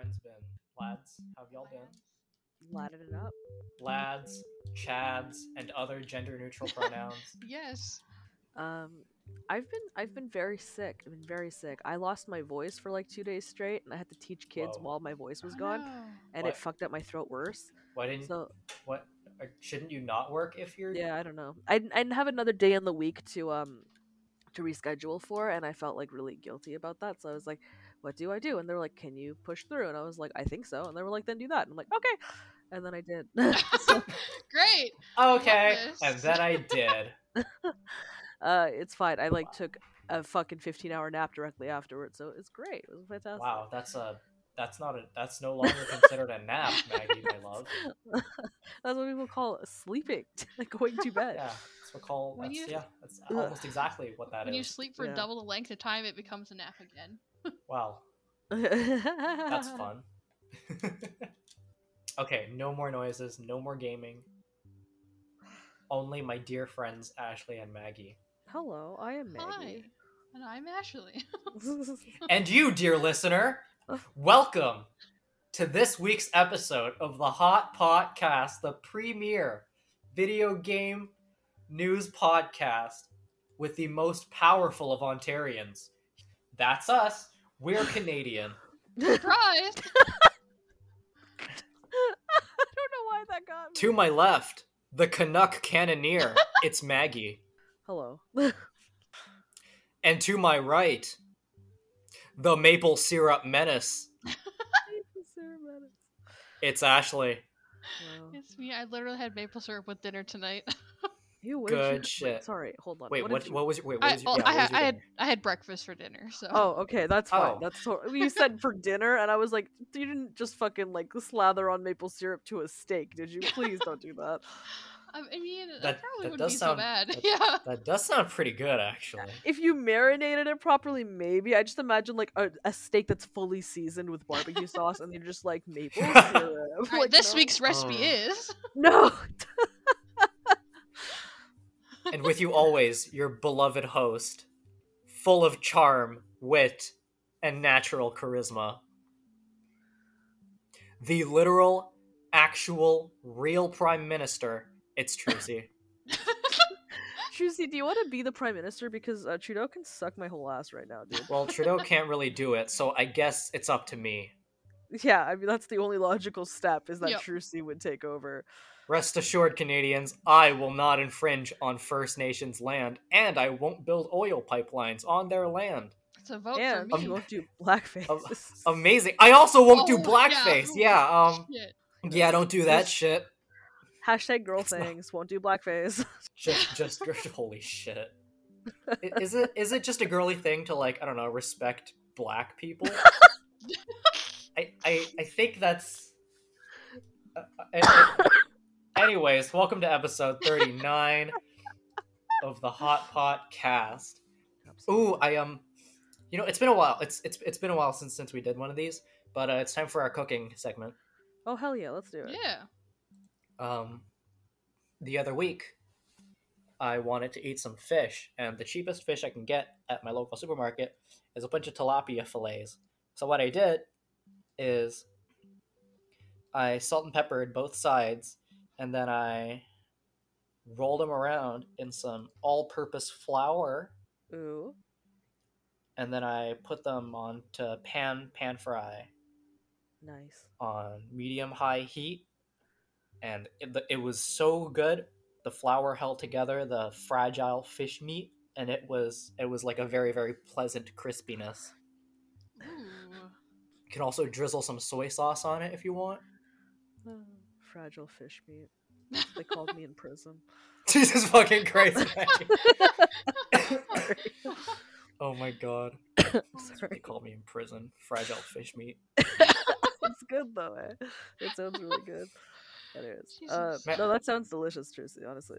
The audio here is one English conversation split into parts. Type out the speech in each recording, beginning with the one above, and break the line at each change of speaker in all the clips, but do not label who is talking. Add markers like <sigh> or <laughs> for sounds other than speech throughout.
friends been? Lads, how have y'all been?
Ladded it up.
Lads, chads, and other gender neutral <laughs> pronouns.
Yes.
Um, I've been I've been very sick. I've been very sick. I lost my voice for like two days straight, and I had to teach kids
Whoa.
while my voice was
Oh,
gone,
no.
and
What?
it fucked up my throat worse.
Why didn't
So
what? uh, Shouldn't you not work if you're?
yeah, I don't know. I I didn't have another day in the week to um to reschedule for, and I felt like really guilty about that. So I was like, "What do I do?" And they were like, "Can you push through?" And I was like, "I think so." And they were like, "Then do that." And I'm like, "Okay," and then I did. <laughs> so, <laughs>
Great.
Okay,
Love
and then I did. <laughs>
uh, it's fine. I like took a fucking 15 hour nap directly afterwards, so it's great. It was fantastic.
Wow, that's a that's not a that's no longer considered a nap, Maggie, my love.
That's what people call sleeping, like going to bed.
Yeah, that's what call.
When
That's,
you-
yeah, that's almost exactly what that is.
when you sleep for
Yeah.
double the length of time, it becomes a nap again.
Wow,
That's
that's <laughs> fun. <laughs> okay, no more noises, no more gaming. Only my dear friends Ashley and Maggie.
Hello, I am
Hi.
Maggie.
And I'm Ashley. <laughs>
And you, dear listener, welcome to this week's episode of the Hot Pot Cast, the premier video game news podcast with the most powerful of Ontarians. That's us. We're Canadian. <laughs>
Surprise! <laughs>
I don't know why that got me.
to my left, the Canuck Cannoneer. <laughs> It's Maggie.
Hello.
And to my right, the Maple Syrup Menace. It's Ashley.
Wow.
it's me. I literally had maple syrup with dinner tonight.
You what
Good
you- wait,
shit.
Sorry, hold on.
Wait,
what
what?
did
What, was your? Wait, what
I,
was your?
Oh,
yeah,
I,
what was
had, I had? I had breakfast for dinner. So
Oh, okay, that's fine.
Oh.
That's so. You said <laughs> for dinner, and I was like, you didn't just fucking like slather on maple syrup to a steak, did you? Please don't do that.
I <laughs> I mean, that,
That-
probably
that
wouldn't be
sound-
so bad.
that- <laughs>
yeah.
That does sound pretty good, actually.
If you marinated it properly, maybe. I just imagine like a, a steak that's fully seasoned with barbecue sauce, and you're just like maple syrup.
All right,
Like,
this
no.
week's recipe
Oh.
is
no.
And with you always, your beloved host, full of charm, wit, and natural charisma. The literal, actual, real Prime Minister, it's Trucy. <laughs>
Trucy, do you want to be the prime minister? Because uh, Trudeau can suck my whole ass right now, dude.
well, Trudeau <laughs> can't really do it, so I guess it's up to me.
Yeah, I mean that's the only logical step is that
Yep.
Trucy would take over.
Rest assured, Canadians, I will not infringe on First Nations land, and I won't build oil pipelines on their land.
it's a vote
and
for
you
me.
won't do blackface.
Um, Amazing. I also won't do
Oh,
blackface.
yeah.
Yeah, um,
Shit.
yeah, don't do that shit.
Hashtag girl
It's not-
things won't do blackface. <laughs>
Just, just, <laughs> holy shit. Is it, is it just a girly thing to like, I don't know, respect black people? <laughs> I, I, I think that's. Uh, uh, anyways, welcome to episode thirty-nine of the Hot Pot Cast. Ooh, I um, you know, it's been a while. It's it's it's been a while since since we did one of these, but uh, it's time for our cooking segment.
Oh hell yeah, let's do it.
Yeah.
Um, the other week, I wanted to eat some fish, and the cheapest fish I can get at my local supermarket is a bunch of tilapia fillets. So what I did is I salt and peppered both sides, and then I rolled them around in some all-purpose flour,
Ooh.
and then I put them onto pan pan fry
Nice.
on medium high heat and it, it was so good the flour held together the fragile fish meat and it was it was like a very very pleasant crispiness
Ooh.
you can also drizzle some soy sauce on it if you want
Ah, fragile fish meat. They called me in prison. <laughs>
jesus fucking christ <laughs> <laughs> oh my god <coughs>
Sorry.
they called me in prison fragile fish meat
it's good though. Eh? It sounds really good. Anyways, uh,
Jesus.
no, that sounds delicious, Trucy. Honestly.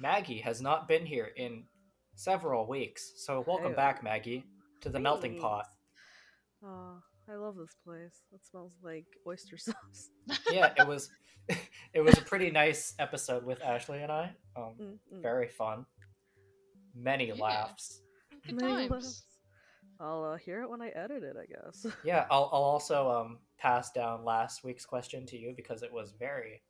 maggie has not been here in several weeks so welcome
Hey.
back maggie to the melting pot
Oh, I love this place. It smells like oyster <laughs> sauce.
yeah it was <laughs> it was a pretty nice episode with ashley and i um,
Mm, mm.
very fun many
Yeah.
laughs
Good
Many
times.
laughs. I'll uh, hear it when I edit it, I guess. <laughs>
Yeah, I'll, I'll also um, pass down last week's question to you because it was very,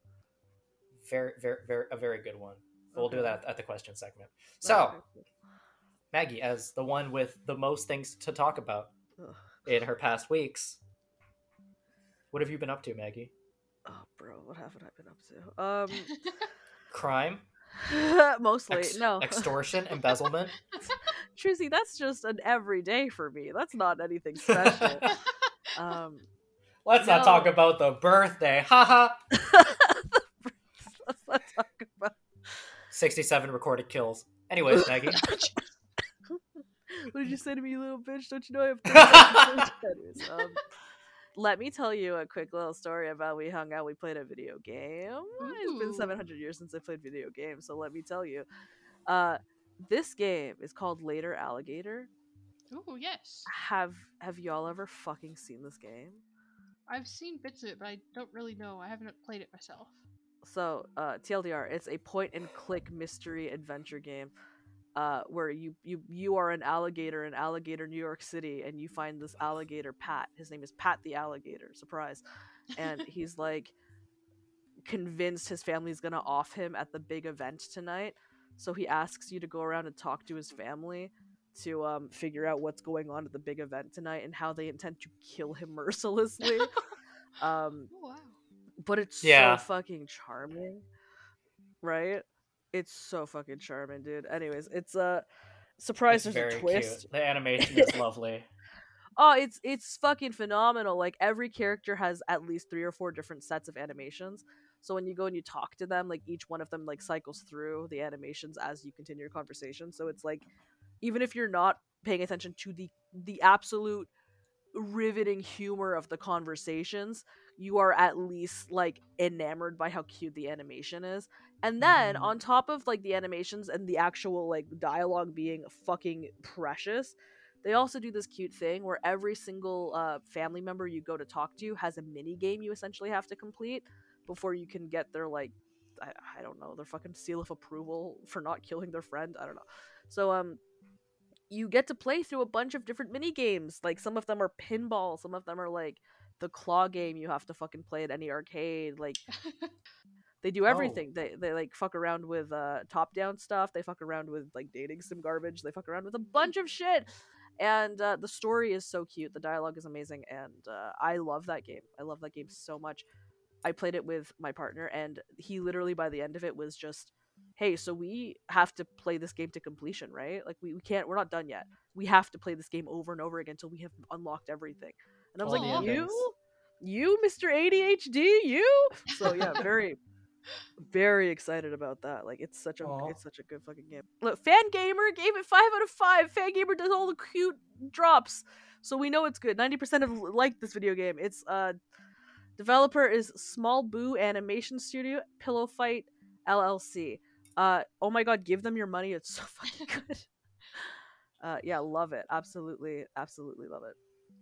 very, very, very a very good one. We'll do that at the question segment. So, Maggie, as the one with the most things to talk about
Ugh.
In her past weeks, what have you been up to, Maggie?
Oh, bro, what haven't I been up to? <laughs>
Crime,
Um, <laughs> mostly
ex-
no.
extortion, <laughs> embezzlement.
Trucy, that's just an everyday for me. That's not anything special. um,
Let's not talk about the birthday. Haha.
let's not talk about.
67 recorded kills. Anyways, Maggie.
What did you say to me, you little bitch? Don't you know I have? <laughs> 37 Anyways, um, let me tell you a quick little story about we hung out. We played a video game. It's been 700 years since I played video games, so let me tell you. Uh, this game is called Later Alligator.
Oh yes.
Have Have y'all ever fucking seen this game?
I've seen bits of it, but I don't really know. I haven't played it myself.
So, uh, TLDR, it's a point and click mystery adventure game, uh, where you you you are an alligator in Alligator, New York City, and you find this alligator Pat. His name is Pat the alligator. Surprise! And <laughs> he's like convinced his family's gonna off him at the big event tonight. So he asks you to go around and talk to his family to um, figure out what's going on at the big event tonight and how they intend to kill him mercilessly. <laughs> um,
Oh, wow.
but it's
Yeah.
so fucking charming, right? It's so fucking charming, dude. Anyways, it's a uh, surprise.
It's
there's a twist.
cute. The animation is <laughs> lovely.
Oh, it's it's fucking phenomenal. Like every character has at least three or four different sets of animations. So when you go and you talk to them, like each one of them like cycles through the animations as you continue your conversation. So it's like even if you're not paying attention to the the absolute riveting humor of the conversations, you are at least like enamored by how cute the animation is. And then
Mhm.
on top of like the animations and the actual like dialogue being fucking precious, they also do this cute thing where every single uh, family member you go to talk to has a mini game you essentially have to complete before you can get their like I, I don't know their fucking seal of approval for not killing their friend. I don't know. So um you get to play through a bunch of different mini games. Like some of them are pinball, some of them are like the claw game you have to fucking play at any arcade. Like <laughs> they do
Oh.
everything. They they like fuck around with uh top down stuff. They fuck around with like dating some garbage. They fuck around with a bunch of shit. And uh, the story is so cute. The dialogue is amazing, and uh, I love that game. I love that game so much. I played it with my partner, and he literally by the end of it was just, "Hey, so we have to play this game to completion, right? Like we, we can't. We're not done yet. We have to play this game over and over again until we have unlocked everything." And I was
All
like, "You, you, Mister ADHD, you." So yeah, very, very excited about that. Like it's such a
Aw.
it's such a good fucking game. Look, Fangamer gave it five out of five. Fangamer does all the cute drops, so we know it's good. Ninety percent of like this video game. It's uh, developer is SmallBu Animation Studio, Pillow Fight LLC. Uh, oh my god, give them your money. It's so <laughs> fucking <laughs> good. Uh, yeah, love it. Absolutely, absolutely love it.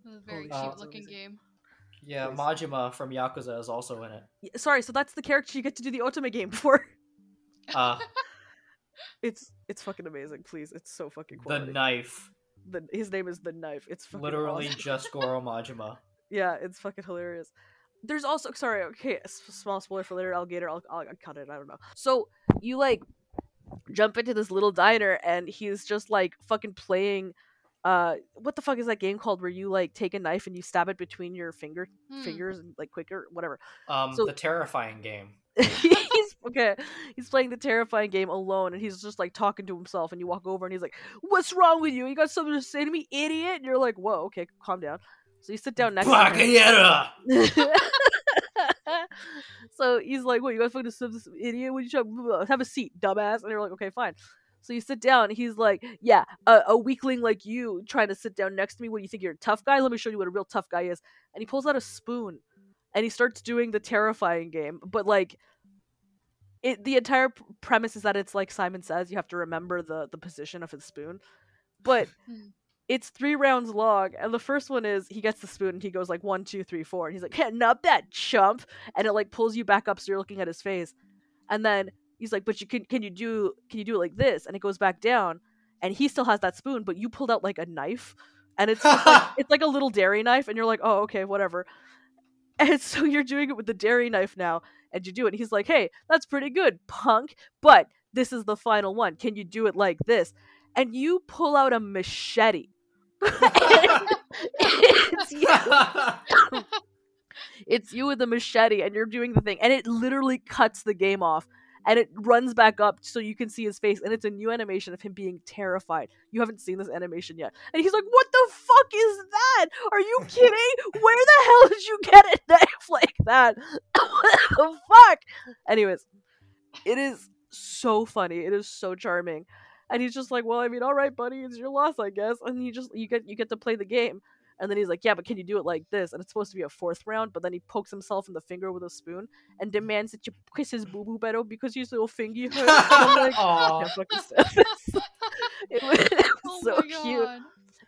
A very
Holy
cute
shit.
looking game.
Yeah,
Please.
Majima from Yakuza is also in it.
Y- Sorry, so that's the character you get to do the Otome game <laughs> for.
Uh,
It's it's fucking amazing. Please, it's so fucking
cool.
the
knife.
The, his name is the knife. It's fucking
Literally
awesome.
just Goro Majima.
Yeah, it's fucking hilarious. There's also sorry, okay, small spoiler for later alligator. I'll, I'll, I'll cut it. I don't know. So you like jump into this little diner and he's just like fucking playing. Uh, what the fuck is that game called where you like take a knife and you stab it between your finger
Hmm.
fingers and like quicker whatever.
Um,
So-
the terrifying game. <laughs>
he's okay. He's playing the terrifying game alone, and he's just like talking to himself. And you walk over, and he's like, "What's wrong with you? You got something to say to me, idiot?" And you're like, "Whoa, okay, calm down." So you sit down next to him.
Bakayeta! <laughs>
so he's like, "What? You guys fucking some some idiot? What you trying? Have a seat, dumbass." And you're like, "Okay, fine." So you sit down. He's like, "Yeah, a, a weakling like you trying to sit down next to me. What do you think you're a tough guy? Let me show you what a real tough guy is." And he pulls out a spoon, and he starts doing the terrifying game. But like, it the entire premise is that it's like Simon says, you have to remember the the position of his spoon. But <laughs>
Hmm.
It's three rounds long, and the first one is he gets the spoon and he goes like one, two, three, four, and he's like, "Heh, "Not that chump," and it like pulls you back up, so you're looking at his face, and then he's like, "But you can can you do can you do it like this?" And it goes back down, and he still has that spoon, but you pulled out like a knife and it's like, <laughs> it's like a little dairy knife, and you're like, oh, okay, whatever. And <laughs> so you're doing it with the dairy knife now, and you do it. And he's like, hey, that's pretty good, punk. But this is the final one. Can you do it like this? And you pull out a machete. It's, you, <laughs> it's you with a machete, and you're doing the thing, and it literally cuts the game off. And it runs back up so you can see his face, and it's a new animation of him being terrified. You haven't seen this animation yet. And he's like, What the fuck is that? Are you kidding? Where the hell did you get knife like that? <laughs> what the fuck? Anyways, it is so funny. It is so charming. And he's just like, Well, I mean, all right, buddy, it's your loss, I guess. And you just you get you get to play the game. And then he's like, Yeah, but can you do it like this? And it's supposed to be a fourth round, but then he pokes himself in the finger with a spoon and demands that you kiss his boo boo better because his little fingy hurts. <laughs> And I'm like,
Aw.
I can't fucking <laughs> this. <laughs> It was, it was
oh
so cute.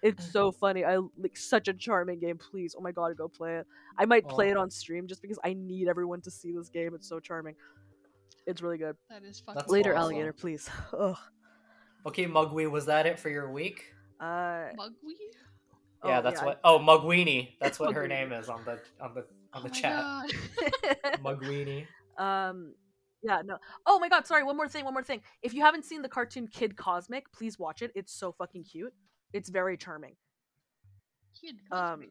It's so funny. I like such a charming game. Please, oh my god, go play it. I might play
Aw.
it on stream just because I need everyone to see this game. It's so charming. It's really good.
That is fucking
Later,
awesome.
alligator, please. <sighs> Ugh.
Okay, Mugwee, was that it for your week?
Uh,
Mugweed?
yeah,
oh,
that's
I-
what. Oh, Mugweenie. That's what her name is on the on the on the
oh
chat.
god. <laughs>
Mugweenie.
um, yeah, no. Oh my god, sorry. One more thing. One more thing. If you haven't seen the cartoon Kid Cosmic, please watch it. It's so fucking cute. It's very charming.
Kid
Um,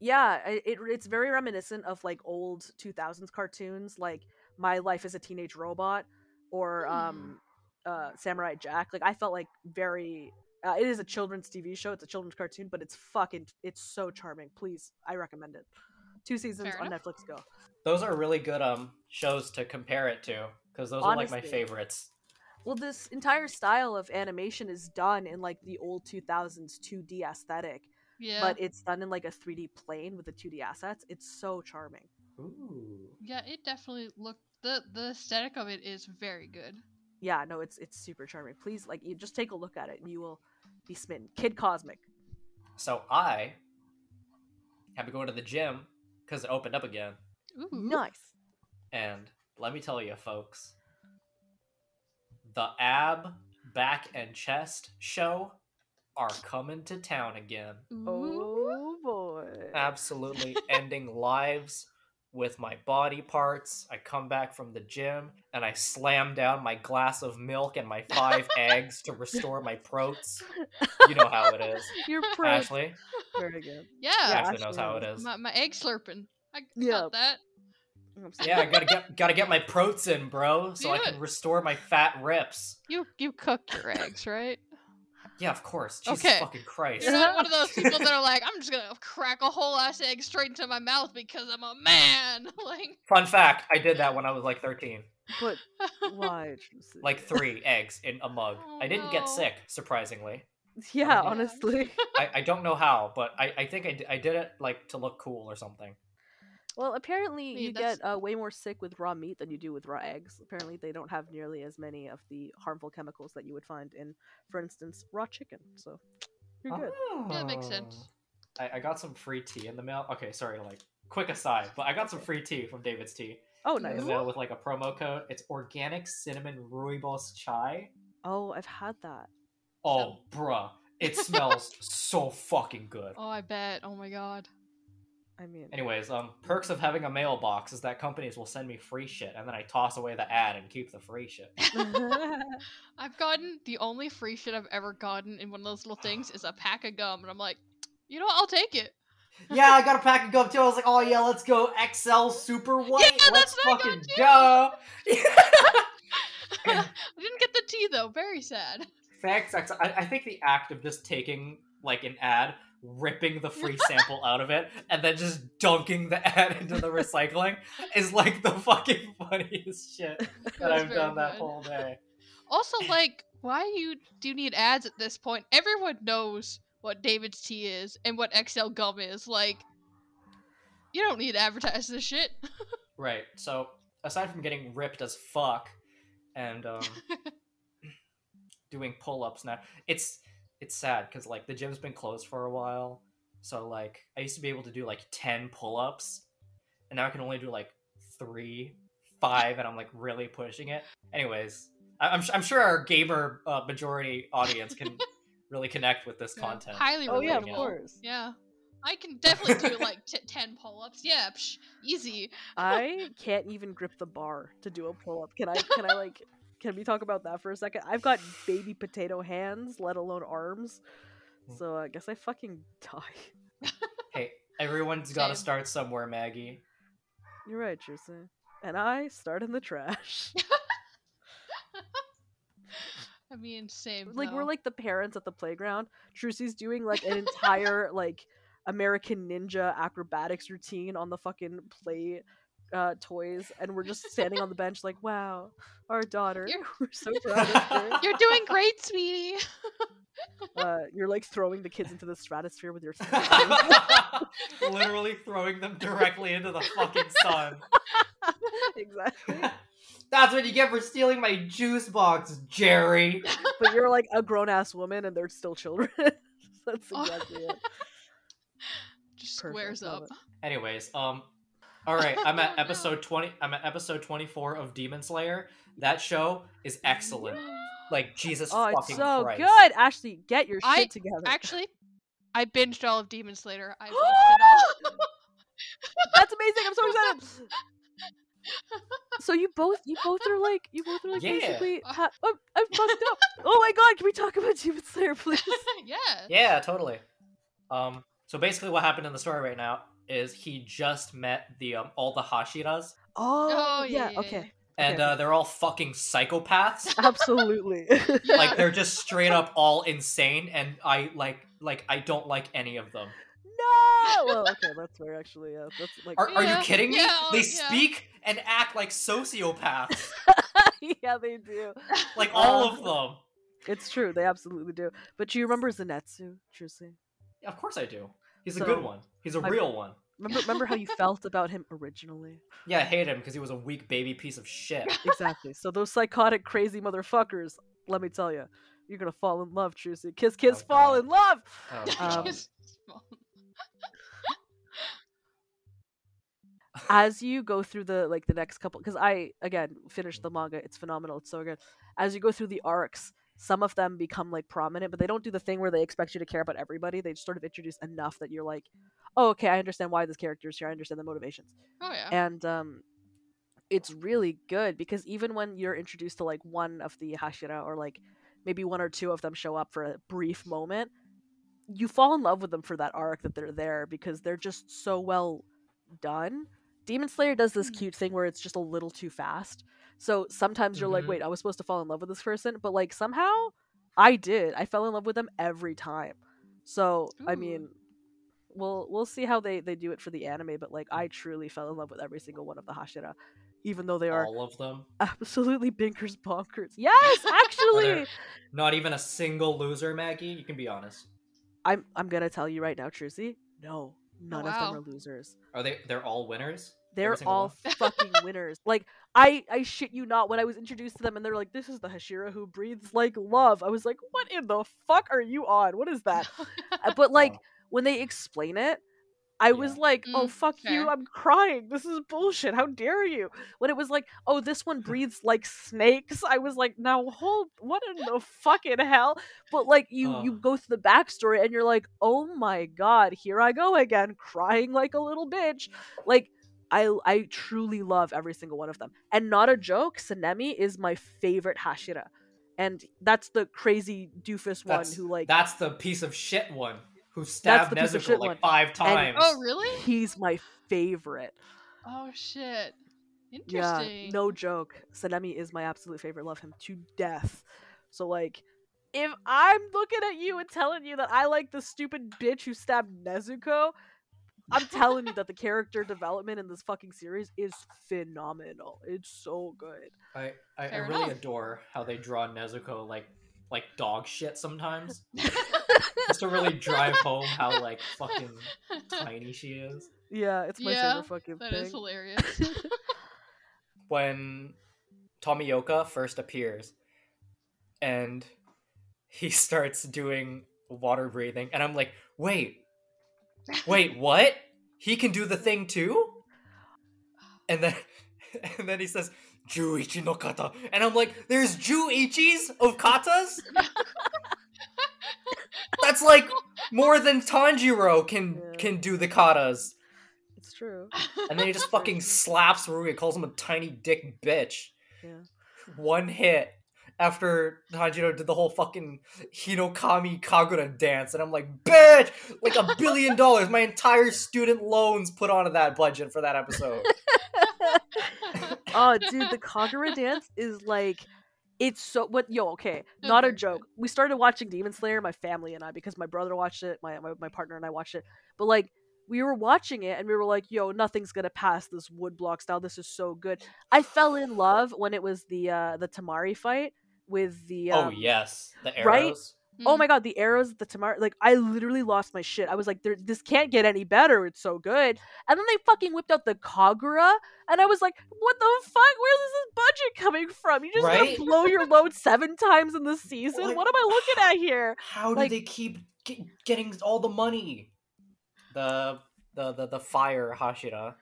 yeah, I- it, it's very reminiscent of like old 2000s cartoons, like My Life as a Teenage Robot or um, uh, Samurai Jack. Like I felt like very. Uh, it is a children's TV show. It's a children's cartoon, but it's fucking. It's so charming. Please, I recommend it. Two seasons
Fair
on
enough.
Netflix. Go.
Those are really good um shows to compare it to because those are like my favorites.
Well, this entire style of animation is done in like the old 2000s 2D aesthetic,
yeah.
but it's done in like a 3D plane with the 2D assets. It's so charming.
Ooh.
yeah, it definitely looked the the aesthetic of it is very good.
Yeah, no, it's it's super charming. Please, like, you just take a look at it and you will be smitten. Kid Cosmic.
So I had to go to the gym because it opened up again,
Ooh.
Nice.
and let me tell you, folks, the ab, back, and chest show are coming to town again.
Oh, Ooh.
Oh boy.
absolutely ending <laughs> lives with my body parts. I come back from the gym and I slam down my glass of milk and my five <laughs> eggs to restore my protes. You know how it is. <laughs>
You're pro.
Ashley,
Very good.
Yeah.
Ashley knows how it is.
My, my egg slurping. I
Yeah.
got that.
I'm
Yeah, I gotta get gotta get my protes in, bro, so I can
it.
restore my fat rips.
You you cook your eggs, right?
Yeah, of course. Jesus
Okay.
fucking Christ.
You're not one of those <laughs> people that are like, I'm just gonna crack a whole ass egg straight into my mouth because I'm a man. <laughs> like,
Fun fact: I did that when I was like 13.
But why? <laughs>
Like three eggs in a mug.
Oh,
I didn't get sick, surprisingly.
Yeah, um,
Yeah.
honestly.
I, I don't know how, but I, I think I, d- I did it like to look cool or something.
Well, apparently
mean,
you
that's-
get uh, way more sick with raw meat than you do with raw eggs. Apparently, they don't have nearly as many of the harmful chemicals that you would find in, for instance, raw chicken. So you're good.
Yeah, it makes sense.
Oh. I, I got some free tea in the mail. Okay, sorry, like quick aside, but I got some free tea from David's Tea
Oh, nice.
in the
nice.
mail with like a promo code. It's organic cinnamon rooibos chai.
Oh, I've had that.
Oh, bruh, it smells so fucking good.
oh, I bet. Oh my god.
I mean,
Anyways, um, perks of having a mailbox is that companies will send me free shit, and then I toss away the ad and keep the free shit. <laughs> <laughs>
I've gotten the only free shit I've ever gotten in one of those little things is a pack of gum, and I'm like, you know, what? I'll take it. <laughs>
yeah, I got a pack of gum too. I was like, oh yeah, let's go Excel super white.
Yeah,
let's
that's what I
fucking
got,
go.
I didn't get the tea though. Very sad.
Facts. X- I, I think the act of just taking like an ad, ripping the free <laughs> sample out of it, and then just dunking the ad into the recycling is like the fucking <laughs> funniest shit <laughs> that
was
I've done that whole day.
Also, like, why you do you need ads at this point? Everyone knows what David's tea is and what Excel gum is. Like, you don't need to advertise this shit.
Right. So aside from getting ripped as fuck and um, doing pull-ups now, it's it's sad because like the gym's been closed for a while. So like I used to be able to do like ten pull-ups, and now I can only do like three, five, and I'm like really pushing it. Anyways, I- I'm, I'm sure our gamer uh, majority audience can <laughs> really connect with this
Yeah,
content.
Highly
Oh yeah, of course.
Yeah. I can definitely do like <laughs> t- 10 pull ups. Yeah, psh, easy.
I <laughs> can't even grip the bar to do a pull up. Can I? Can I like? Can we talk about that for a second? I've got baby potato hands, let alone arms.
Mm.
So I guess I fucking die. <laughs>
Hey, everyone's got to start somewhere, Maggie.
You're right, Tristan. And I start in the trash. <laughs>
I mean, same.
like we're like the parents at the playground. Trucy's doing like an entire <laughs> like American Ninja acrobatics routine on the fucking play uh, toys, and we're just standing on the bench like, "Wow, our daughter,
You're-
we're so <laughs> proud of her." <laughs>
You're doing great, sweetie.
Uh, you're like throwing the kids into the stratosphere with your. <laughs>
Literally throwing them directly into the fucking sun.
exactly.
That's what you get for stealing my juice box, Jerry.
But you're like a grown ass woman, and they're still children. That's
Oh.
exactly it.
Just
Perfect,
squares up.
Anyways, um, all right, I'm at <laughs>
Oh, no.
episode twenty. I'm at episode twenty-four of Demon Slayer. That show is excellent. Like Jesus
Oh, it's so
Christ.
good, Ashley. Get your
I
shit together.
Actually, I binged all of Demon Slayer. I <gasps> it all.
That's amazing. I'm so excited. So you both, you both are like, you both are like
Yeah.
basically. Ha- oh, I'm fucked up. Oh my god, can we talk about Demon Slayer, please? <laughs>
yeah.
Yeah, totally. Um, so basically, what happened in the story right now is he just met the um all the Hashiras,
Oh,
Oh,
yeah,
yeah, yeah,
okay,
and
Okay.
uh, they're all fucking psychopaths. <laughs> <laughs>
absolutely.
Yeah.
like they're just straight up all insane, and I like like I don't like any of them.
no. Well, okay, that's fair. Actually, yeah, that's like.
Are, are you kidding me?
yeah,
they
yeah.
speak and act like sociopaths, <laughs>
yeah, they do.
like all
Uh,
of them.
It's true. They absolutely do. But do you remember Zenitsu, Trucy?
Yeah, of course I do. He's a good one. He's a
I-
real one.
Remember, remember how you <laughs> felt about him originally?
Yeah, I hate him because he was a weak baby piece of shit. <laughs>
Exactly. So those psychotic, crazy motherfuckers. Let me tell you, you're gonna fall in love, Trucy. Kiss, kiss,
Oh,
fall
God.
in love.
Oh,
Um, <laughs> as you go through the like the next couple because i again finished the manga it's phenomenal it's so good as you go through the arcs some of them become like prominent but they don't do the thing where they expect you to care about everybody they just sort of introduce enough that you're like oh okay i understand why this character is here i understand the motivations
oh yeah.
and um it's really good because even when you're introduced to like one of the hashira or like maybe one or two of them show up for a brief moment you fall in love with them for that arc that they're there because they're just so well done demon slayer does this
Mm.
cute thing where it's just a little too fast so sometimes you're like
Mhm.
wait i was supposed to fall in love with this person but like somehow i did i fell in love with them every time so i mean we'll we'll see how they they do it for the anime but like i truly fell in love with every single one of the hashira even though they are
all of them.
absolutely binkers bonkers yes actually
not even a single loser, Maggie. You can be honest.
i'm i'm gonna tell you right now trucy no none of them are losers
Are they? They're all winners.
They're all
one? <laughs>
fucking winners like i i shit you not when i was introduced to them and they're like this is the hashira who breathes like love i was like what in the fuck are you on what is <laughs> that Uh, but like
Oh.
when they explain it I was like, "Oh
Mm,
fuck you! I'm crying. This is bullshit. How dare you?" When it was like, "Oh, this one <laughs> breathes like snakes," I was like, "Now hold, what in the fucking hell?" But like, you you go through the backstory and you're like, "Oh my god, here I go again, crying like a little bitch." Like, I I truly love every single one of them, and not a joke. Sanemi is my favorite Hashira, and that's the crazy doofus one
That's-
who like
That's the piece of shit one who stabbed
the piece of
Nezuko
shit
like
one.
five times.
oh really?
he's my favorite.
Oh shit. Interesting.
Yeah, no joke. Sanemi is my absolute favorite. Love him to death. So like, if I'm looking at you and telling you that I like the stupid bitch who stabbed Nezuko, I'm telling you that the character development in this fucking series is phenomenal. It's so good.
I I, I really
enough.
adore how they draw Nezuko like like dog shit sometimes, <laughs> just to really drive home how like fucking tiny she is.
Yeah, it's my
Yeah,
favorite fucking
That
thing.
is hilarious. <laughs>
when Tomioka first appears and he <laughs> starts doing water breathing and I'm like, "Wait. Wait, what? He can do the thing too?" And then <laughs> and then he says, "Juichi no kata." And I'm like, "There's Juichis of katas?" That's like more than Tanjiro can
Yeah.
can do the katas.
It's true.
And then he just fucking slaps Rukia, calls him a tiny dick bitch.
Yeah.
One hit after Tanjiro did the whole fucking Hinokami Kagura dance, and I'm like, bitch! Like a billion dollars, my entire student loans put onto that budget for that episode. <laughs>
oh, dude, the Kagura dance is like. It's so what yo okay not a joke. We started watching Demon Slayer, my family and I, because my brother watched it, my, my my partner and I watched it. But like we were watching it and we were like, yo, nothing's gonna pass this woodblock style. This is so good. I fell in love when it was the uh the Tamari fight with the
oh
um,
yes, the arrows.
right?
Mm.
Oh my god, the arrows, the Tamar, like I literally lost my shit. I was like, this can't get any better. It's so good. And then they fucking whipped out the Kagura, and I was like, what the fuck? Where's this budget coming from? You just
Right?
gonna blow your load seven times in the season?
Like,
what am I looking at here?
How
Like-
do they keep get, getting all the money? The the the, the fire Hashira,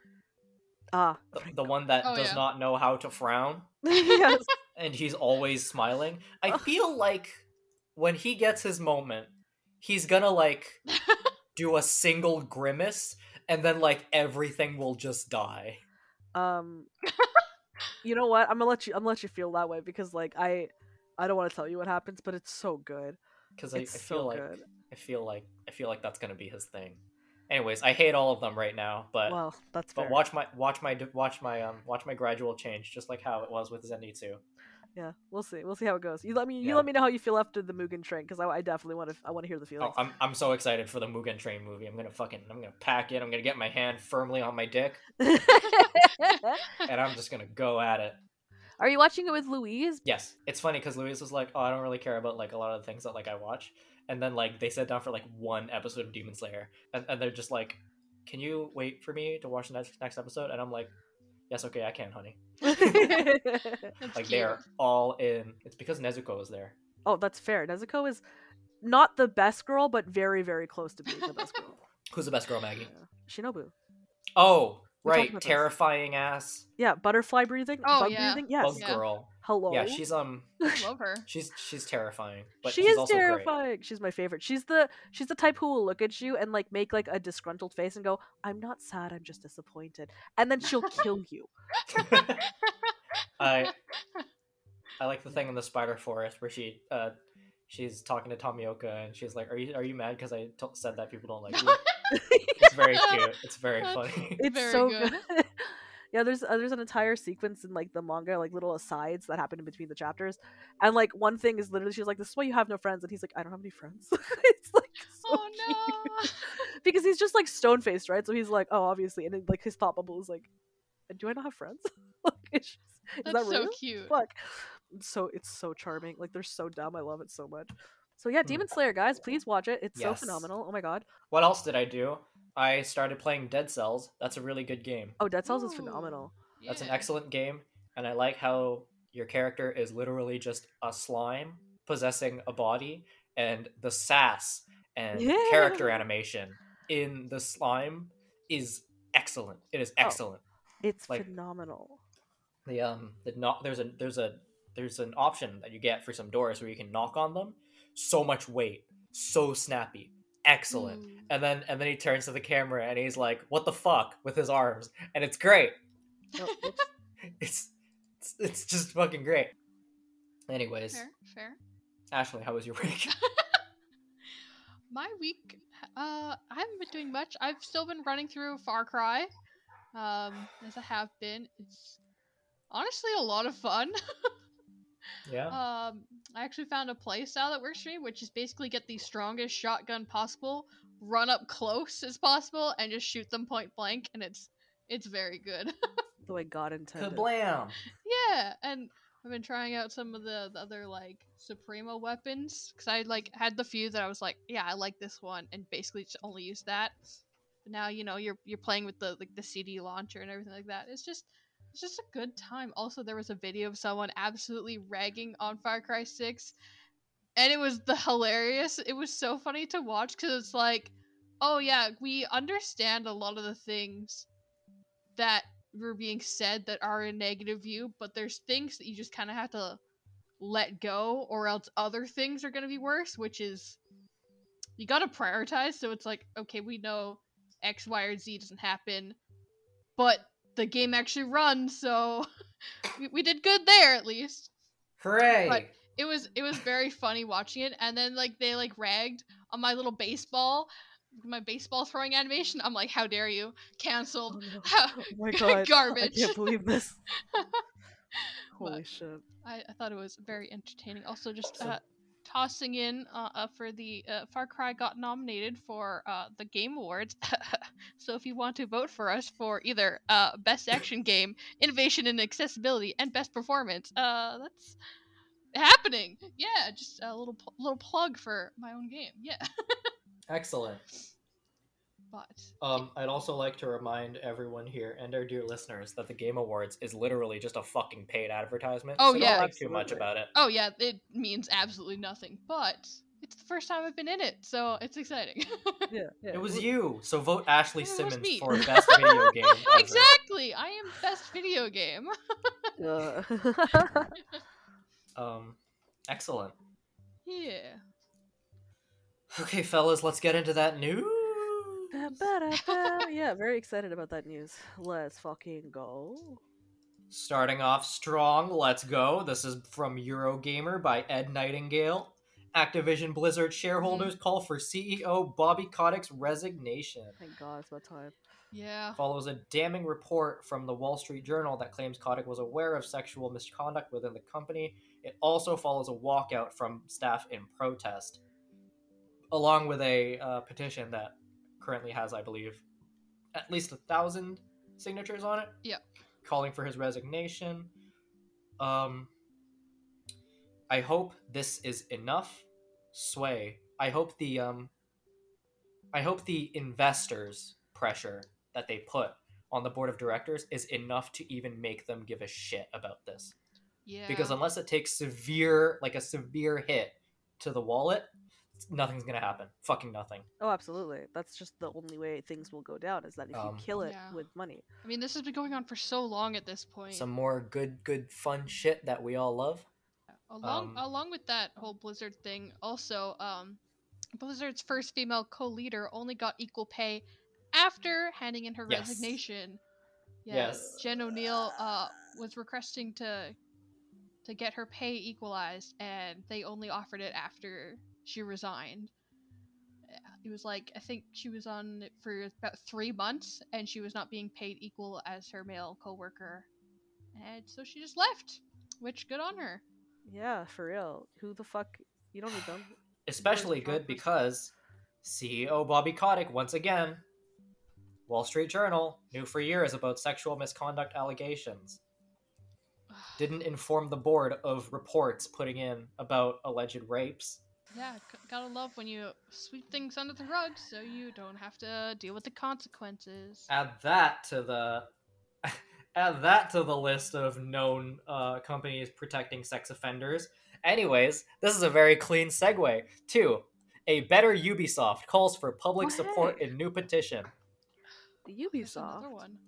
Ah,
the, the one that
Oh,
does
yeah.
not know how to frown, <laughs> <laughs>
yes.
And he's always smiling. I feel like when he gets his moment, he's gonna like <laughs> do a single grimace, and then like everything will just die.
Um, <laughs> you know what? I'm gonna let you. I'm gonna let you feel that way because like I, I don't want to tell you what happens, but it's so good.
Because I, I feel
so
like
good.
I feel like I feel like that's gonna be his thing. Anyways, I hate all of them right now, but
Well, that's fair.
But watch my watch my watch my um watch my gradual change, just like how it was with Zenitsu.
Yeah, we'll see. We'll see how it goes. You let me. You
Yeah.
let me know how you feel after the Mugen train because I, I definitely want to. I want to hear the
Oh,
feelings.
I'm I'm so excited for the Mugen Train movie. I'm gonna fucking I'm gonna pack it. I'm gonna get my hand firmly on my dick, <laughs> and I'm just gonna go at it.
Are you watching it with Louise?
Yes, it's funny because Louise was like, "Oh, I don't really care about like a lot of the things that like I watch," and then like they sat down for like one episode of Demon Slayer, and, and they're just like, "Can you wait for me to watch the next next episode?" And I'm like, "Yes, okay, I can, honey." <laughs> Like
cute.
they're all in. It's because Nezuko is there.
oh, that's fair. Nezuko is not the best girl, but very, very close to being the best girl. <laughs>
Who's the best girl, Maggie?
Yeah. Shinobu.
Oh,
We talked
right,
about this.
terrifying ass
Yeah, butterfly breathing.
Oh,
bug
yeah.
breathing. Yes.
bug
Yeah.
girl.
Hello.
Yeah, she's um <laughs> i
Love her.
she's she's terrifying, but
she
she's
is
also great.
terrifying. She's my favorite. She's the she's the type who will look at you and like make like a disgruntled face and go, "I'm not sad. I'm just disappointed," and then she'll kill you. <laughs>
I <laughs> I like the thing in the spider forest where she uh she's talking to Tomioka and she's like, "Are you are you mad because I t- said that people don't like you?" it's very cute. It's very funny.
It's
Very
so
good.
good. Yeah, there's uh, there's an entire sequence in like the manga, like little asides that happen in between the chapters, and like one thing is literally she's like, "This is why you have no friends," and he's like, "I don't have any friends." <laughs> it's like so
oh
cute.
no. <laughs>
because he's just like stone faced, right? So he's like, "Oh, obviously," and then, like his thought bubble is like, "Do I not have friends?" <laughs> like, it's just, is
That's
that
so
real?
cute.
Fuck. It's so it's so charming. Like they're so dumb. I love it so much. So yeah,
Hmm.
Demon Slayer, guys, please watch it. It's so phenomenal. Oh my god.
What else did I do? I started playing Dead Cells. That's a really good game.
Oh, Dead Cells is
Ooh.
phenomenal.
That's an excellent game, and I like how your character is literally just a slime possessing a body, and the sass and
Yeah. <laughs>
character animation in the slime is excellent. It is
Oh.
excellent.
It's
Like-
phenomenal.
The um the knock there's a there's a there's an option that you get for some doors where you can knock on them. So much weight, so snappy, excellent.
Mm.
And then and then he turns to the camera and he's like, "What the fuck?" with his arms, and it's great.
Oh. <laughs>
It's it's, it's just fucking great. Anyways,
Fair, fair.
Ashley, how was your week? <laughs>
My week, uh, I haven't been doing much. I've still been running through Far Cry, um, as I have been. It's honestly a lot of fun. <laughs>
yeah.
Um, I actually found a playstyle that works for me, which is basically get the strongest shotgun possible, run up close as possible, and just shoot them point blank, and it's it's very good. <laughs>
the way God intended.
Kablam!
yeah, and I've been trying out some of the, the other like Suprema weapons because I like had the few that I was like, yeah, I like this one, and basically just only use that. But now you know you're you're playing with the like the CD launcher and everything like that. It's just it's just a good time. Also, there was a video of someone absolutely ragging on Far Cry Six, and it was the hilarious. It was so funny to watch because it's like, oh yeah, we understand a lot of the things that were being said that are a negative view, but there's things that you just kind of have to let go, or else other things are going to be worse, which is you gotta prioritize. So it's like, okay, we know X, Y, or Z doesn't happen, but the game actually runs, so <laughs> we, we did good there at least.
Hooray!
But it was it was very funny watching it, and then like they like ragged on my little baseball, my baseball throwing animation. I'm like, how dare you? Cancelled. <laughs>
Oh my god. I
Garbage.
can't <laughs> believe this.
But-
Holy shit.
I, I thought it was very entertaining. Also, just
So-
uh, tossing in uh, uh, for the uh, Far Cry got nominated for the Game Awards. <laughs> so if you want to vote for us for either Best Action Game, Innovation and Accessibility, and Best Performance, that's happening. Yeah, just a little pl- little plug for my own game. Yeah, <laughs>
Excellent.
But
Um, I'd also like to remind everyone here and our dear listeners that the Game Awards is literally just a fucking paid advertisement.
Oh,
so
yeah.
don't think too much about it.
oh yeah, it means absolutely nothing. But it's the first time I've been in it, so it's exciting. <laughs>
Yeah, yeah.
It was you, so vote Ashley
It
Simmons
me.
for best video <laughs> game. ever.
exactly. I am best video game. <laughs>
Uh,
Um, excellent.
yeah.
Okay, fellas, let's get into that news.
Ba-ba-da-ba. <laughs> yeah, very excited about that news. Let's fucking go.
Starting off strong, let's go. This is from Eurogamer by Ed Nightingale. Activision Blizzard shareholders call for CEO Bobby Kotick's resignation.
Thank God, it's about time.
Yeah.
Follows a damning report from the Wall Street Journal that claims Kotick was aware of sexual misconduct within the company. It also follows a walkout from staff in protest, along with a uh, petition that currently has, I believe, at least a thousand signatures on it.
Yeah.
Calling for his resignation. Um, I hope this is enough sway. I hope the um, I hope the investors' pressure that they put on the board of directors is enough to even make them give a shit about this.
Yeah.
Because unless it takes severe, like a severe hit to the wallet, nothing's gonna happen. Fucking nothing.
Oh, absolutely. That's just the only way things will go down is that if
Um,
you kill it
Yeah.
with money.
I mean, this has been going on for so long at this point.
Some more good, good, fun shit that we all love.
along
um,
along with that whole Blizzard thing, also, um, Blizzard's first female co-leader only got equal pay after handing in her
Yes.
resignation. Yeah,
Yes.
Jen Oneal uh, was requesting to to get her pay equalized, and they only offered it after she resigned. It was like I think she was on it for about three months, and she was not being paid equal as her male coworker, and so she just left. Which good on her.
Yeah, for real. Who the fuck? You don't need them. <sighs>
Especially good because CEO Bobby Kotick, once again, Wall Street Journal, knew for years about sexual misconduct allegations. <sighs> Didn't inform the board of reports putting in about alleged rapes.
Yeah, g- gotta love when you sweep things under the rug so you don't have to deal with the consequences.
Add that to the <laughs> add that to the list of known uh, companies protecting sex offenders. Anyways, this is a very clean segue to a better Ubisoft calls for public
Oh,
support in new petition.
The
Ubisoft.
one.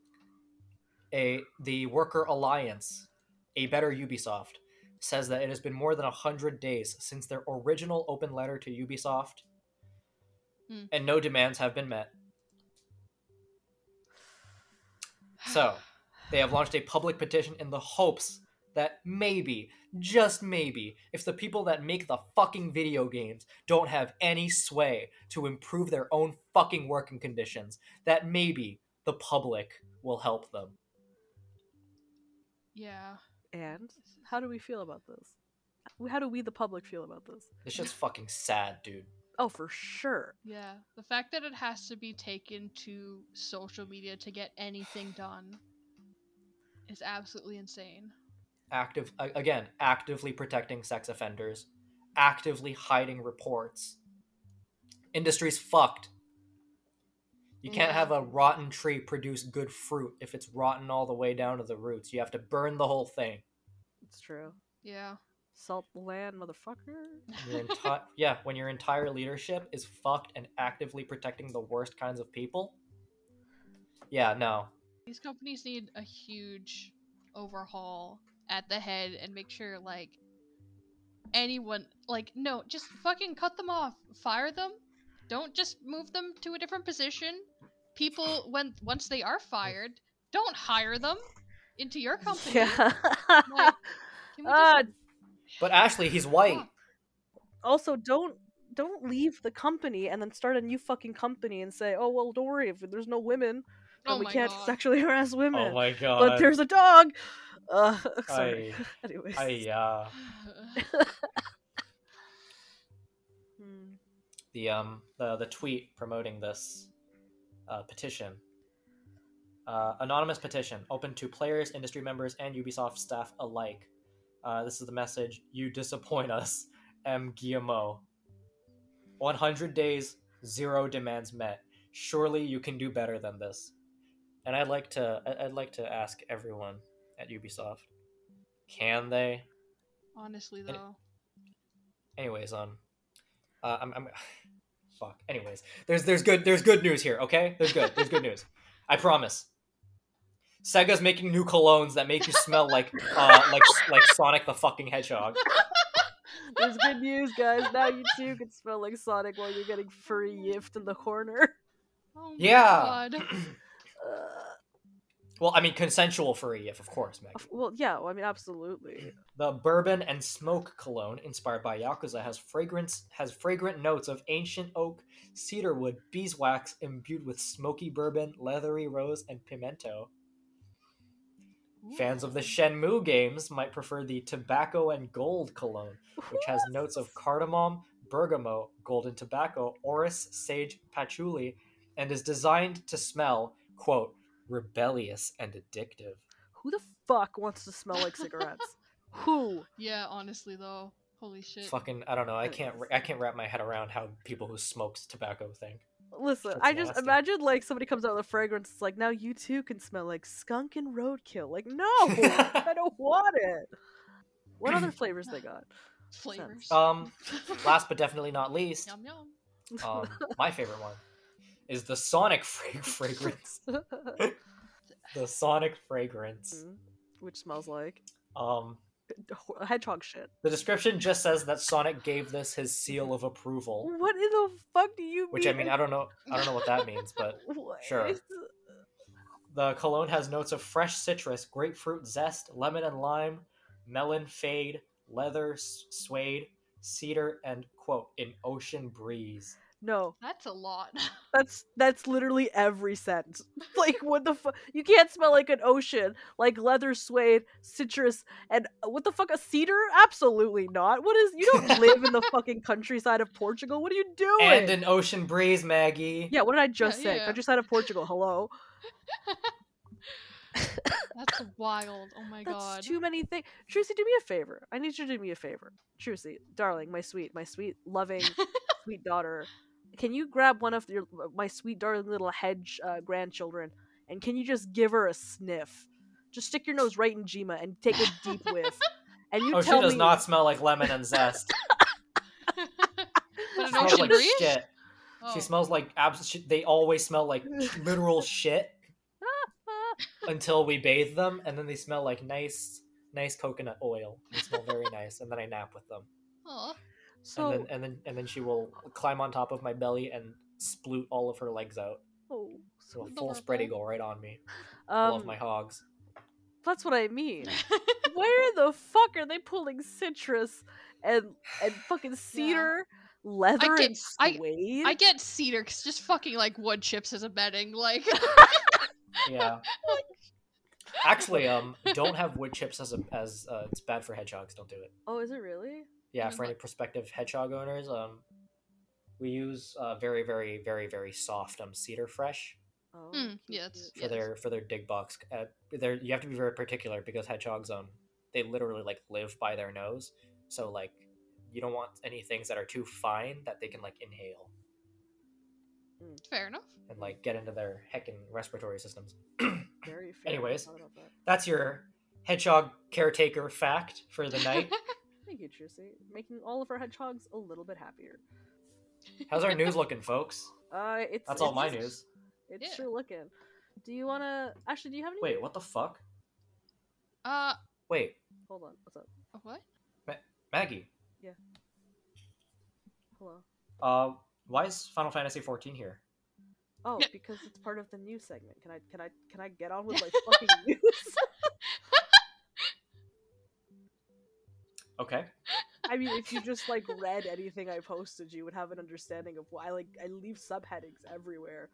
a the Worker Alliance, a better Ubisoft, says that it has been more than hundred days since their original open letter to Ubisoft,
Hmm.
and no demands have been met. So, they have launched a public petition in the hopes that maybe, just maybe, if the people that make the fucking video games don't have any sway to improve their own fucking working conditions, that maybe the public will help them.
Yeah.
And how do we feel about this? How do we, the public, feel about this?
This shit's fucking sad, dude.
Oh, for sure.
Yeah. The fact that it has to be taken to social media to get anything <sighs> done is absolutely insane.
Active again, actively protecting sex offenders, actively hiding reports. Industry's fucked. You can't
mm-hmm.
have a rotten tree produce good fruit if it's rotten all the way down to the roots. You have to burn the whole thing.
It's true.
Yeah.
Salt the land, motherfucker.
Your enti- <laughs> yeah, when your entire leadership is fucked and actively protecting the worst kinds of people. Yeah, no.
These companies need a huge overhaul at the head and make sure like anyone like no, just fucking cut them off. Fire them. don't just move them to a different position. People, <laughs> when once they are fired, don't hire them into your company.
Yeah.
Like, <laughs> Can we
Ah,
just-
But Ashley, he's white.
Also, don't don't leave the company and then start a new fucking company and say, "Oh well, don't worry if there's no women,
Oh
and we can't
God.
sexually <laughs> harass women."
Oh my god.
but there's a dog. Uh, sorry.
I,
Anyways.
I, uh,
Hmm.
the um the the tweet promoting this uh, petition. Uh, anonymous petition open to players, industry members, and Ubisoft staff alike. Uh, this is the message: You disappoint us, M. Guillemot. 100 days, zero demands met. Surely you can do better than this. And I'd like to I'd like to ask everyone at Ubisoft, can they?
Honestly, though.
anyways um uh, I'm, I'm fuck. Anyways there's there's good there's good news here okay? There's good there's good news. I promise. Sega's making new colognes that make you smell like uh like like sonic the fucking hedgehog.
There's good news, guys. Now you too can smell like Sonic while you're getting furry yiffed in the corner.
Oh my
yeah.
God. <clears throat>
Uh,
well i mean consensual furry if of course meg
well, yeah. Well, I mean, absolutely. <clears throat>
the bourbon and smoke cologne inspired by yakuza has fragrance has fragrant notes of ancient oak cedarwood beeswax imbued with smoky bourbon leathery rose and pimento Fans of the Shenmue games might prefer the Tobacco and Gold cologne, which has notes of cardamom, bergamot, golden tobacco, orris, sage, patchouli, and is designed to smell, quote, rebellious and addictive.
Who the fuck wants to smell like cigarettes? <laughs> Who?
Yeah, honestly, though. Holy shit.
Fucking, I don't know. I can't. I can't wrap my head around how people who smokes tobacco think.
Listen,
That's
I just
nasty.
imagine like somebody comes out with a fragrance. It's like now you too can smell like skunk and roadkill. Like no, <laughs> <laughs> I don't want it. What other <clears throat> flavors they got?
Flavors.
Um, last but definitely not least,
Yum yum.
um, my favorite one is the Sonic fra- <laughs> fragrance. <laughs> <laughs> The Sonic fragrance.
Mm, Which smells like
Um,
hedgehog shit.
The description just says that Sonic gave this his seal of approval,
What in the fuck do you mean?
which I mean I don't know I don't know what that means, but
What?
sure. the cologne has notes of fresh citrus, grapefruit zest, lemon and lime, melon fade, leather, suede, cedar, and quote an ocean breeze.
No,
That's a lot. <laughs>
that's that's literally every sentence. <laughs> Like what the fuck? You can't smell like an ocean, like leather, suede, citrus, and uh, what the fuck? A cedar? Absolutely not. What is? You don't live in the <laughs> fucking countryside of Portugal. What are you doing?
And an ocean breeze, Maggie.
yeah, what did I just
Yeah,
say?
yeah.
Countryside of Portugal. Hello.
That's wild. Oh my
That's
god.
too many things. Trucy, do me a favor. I need you to do me a favor. Trucy, darling, my sweet, my sweet, loving, sweet daughter. Can you grab one of your my sweet, darling little hedge uh, grandchildren, and can you just give her a sniff? Just stick your nose right in Jima and take a deep whiff. And you
Oh, she does
me
not smell like lemon and zest. <laughs> She smells like shit.
Oh.
She smells like abs- sh- they always smell like <laughs> literal shit <laughs> until we bathe them, and then they smell like nice, nice coconut oil. They smell very nice, and then I nap with them,
Aw.
So.
and then and then and then she will climb on top of my belly and sploot all of her legs out.
oh,
So a full spread eagle right on me.
Um,
Love my hogs.
That's what I mean. <laughs> Where the fuck are they pulling citrus and and fucking cedar, leather,
get-
and
I-
suede?
I get cedar 'cause just fucking like wood chips as a bedding. Like, <laughs>
Yeah. <laughs> Actually, um, don't have wood chips as a as uh, it's bad for hedgehogs. Don't do it.
oh, is it really?
Yeah,
Mm,
for any prospective hedgehog owners, um, we use uh, very, very, very, very soft um cedar fresh
Oh,
Mm,
cute,
yeah,
for
Yes.
their for their dig box. Uh, there you have to be very particular because hedgehogs um they literally like live by their nose, so like you don't want any things that are too fine that they can like inhale
fair enough.
and like get into their heckin' respiratory systems.
Very fair.
Anyways.
That.
That's your hedgehog caretaker fact for the night. <laughs>
Thank you, Trucy. Making all of our hedgehogs a little bit happier.
How's our <laughs> news looking, folks?
Uh, it's
That's all
it's-
my news.
It's
Yeah.
sure looking. Do you wanna? Actually, do you have any?
Wait, what the fuck?
Uh,
Wait,
Hold on. What's up?
what?
Maggie. Yeah.
Hello.
Uh, Why is Final Fantasy 14 here?
Oh, because it's part of the news segment. Can I can I can I get on with <laughs> my fucking news? <laughs>
Okay.
I mean, if you just like read anything I posted, you would have an understanding of why. Like, I leave subheadings everywhere.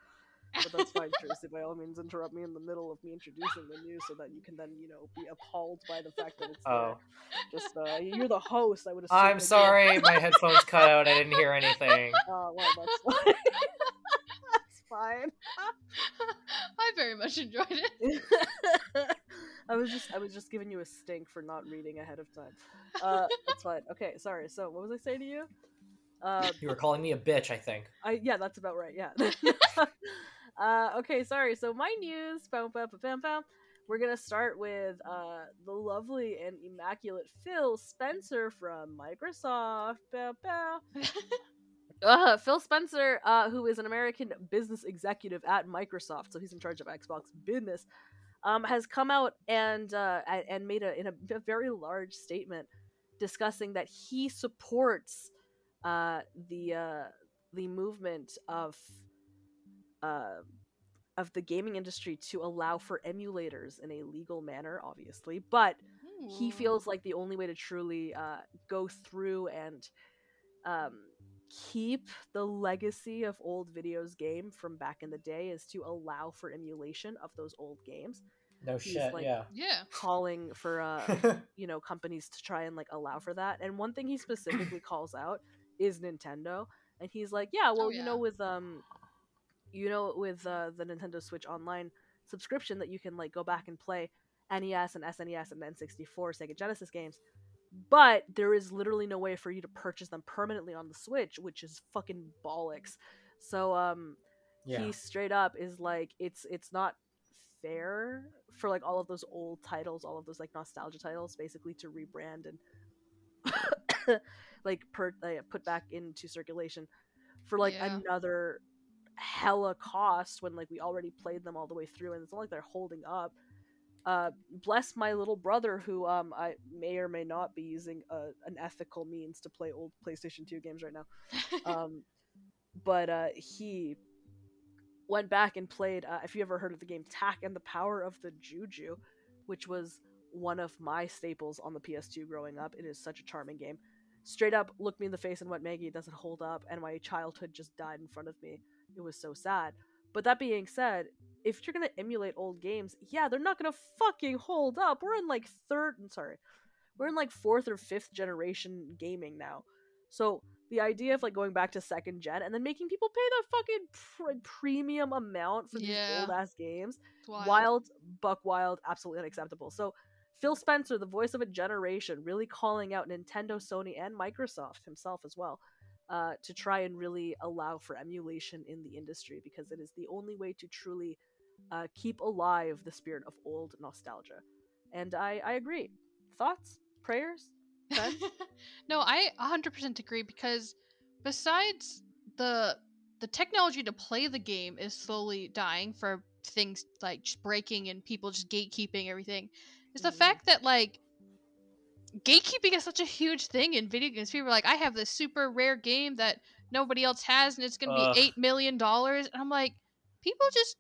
But that's fine, Trucy. By all means, interrupt me in the middle of me introducing the news, so that you can then, you know, be appalled by the fact that it's there.
Oh.
Just, uh, you're the host. I would assume.
I'm
that you-
sorry, my headphones cut out. I didn't hear anything. <laughs>
Oh well, that's fine. <laughs> that's fine. <laughs>
I very much enjoyed it.
I was just I was just giving you a stink for not reading ahead of time. Uh, that's fine. Okay, sorry. So what was I saying to you? Uh,
You were calling me a bitch, I think.
I yeah, that's about right. Yeah. <laughs> uh, okay, sorry. So my news. We're gonna start with uh, the lovely and immaculate Phil Spencer from Microsoft. Bow, bow. <laughs> Uh, Phil Spencer, uh, who is an American business executive at Microsoft, so he's in charge of Xbox business, um, has come out and uh, and made a in a, a very large statement discussing that he supports uh, the uh, the movement of uh, of the gaming industry to allow for emulators in a legal manner, obviously, but he feels like the only way to truly uh, go through and um, keep the legacy of old videos game from back in the day is to allow for emulation of those old games
No
He's
shit,
like-
yeah.
Yeah.
calling for uh, <laughs> you know companies to try and like allow for that and one thing he specifically <coughs> calls out is nintendo and he's like yeah well
Oh,
you know with um you know with uh, the nintendo switch online subscription that you can like go back and play nes and snes and n64 sega genesis games but there is literally no way for you to purchase them permanently on the switch which is fucking bollocks so um
yeah.
he straight up is like it's it's not fair for like all of those old titles all of those like nostalgia titles basically to rebrand and <coughs> like per, uh, put back into circulation for like
Yeah.
another hella cost when like we already played them all the way through and it's not like they're holding up uh bless my little brother who um i may or may not be using a, an ethical means to play old playstation 2 games right now <laughs> um, but uh, he went back and played. Uh, if you ever heard of the game Tak and the Power of the Juju, which was one of my staples on the PS2 growing up, it is such a charming game. Straight up looked me in the face and went, Maggie, it doesn't hold up, and my childhood just died in front of me. It was so sad. But that being said, if you're gonna emulate old games, yeah, they're not gonna fucking hold up. We're in like third, sorry, we're in like fourth or fifth generation gaming now. So the idea of like going back to second gen and then making people pay the fucking pr- premium amount for these
Yeah.
old ass games,
wild.
wild, buck wild, absolutely unacceptable. So Phil Spencer, the voice of a generation, really calling out Nintendo, Sony, and Microsoft himself as well. Uh, to try and really allow for emulation in the industry because it is the only way to truly uh, keep alive the spirit of old nostalgia. And I, I agree. Thoughts? Prayers? <laughs>
No, I 100% agree because besides the the technology to play the game is slowly dying for things like just breaking and people just gatekeeping everything. Is the
Mhm.
fact that like gatekeeping is such a huge thing in video games. People are like, I have this super rare game that nobody else has, and it's gonna
Ugh.
be eight million dollars. And I'm like, people just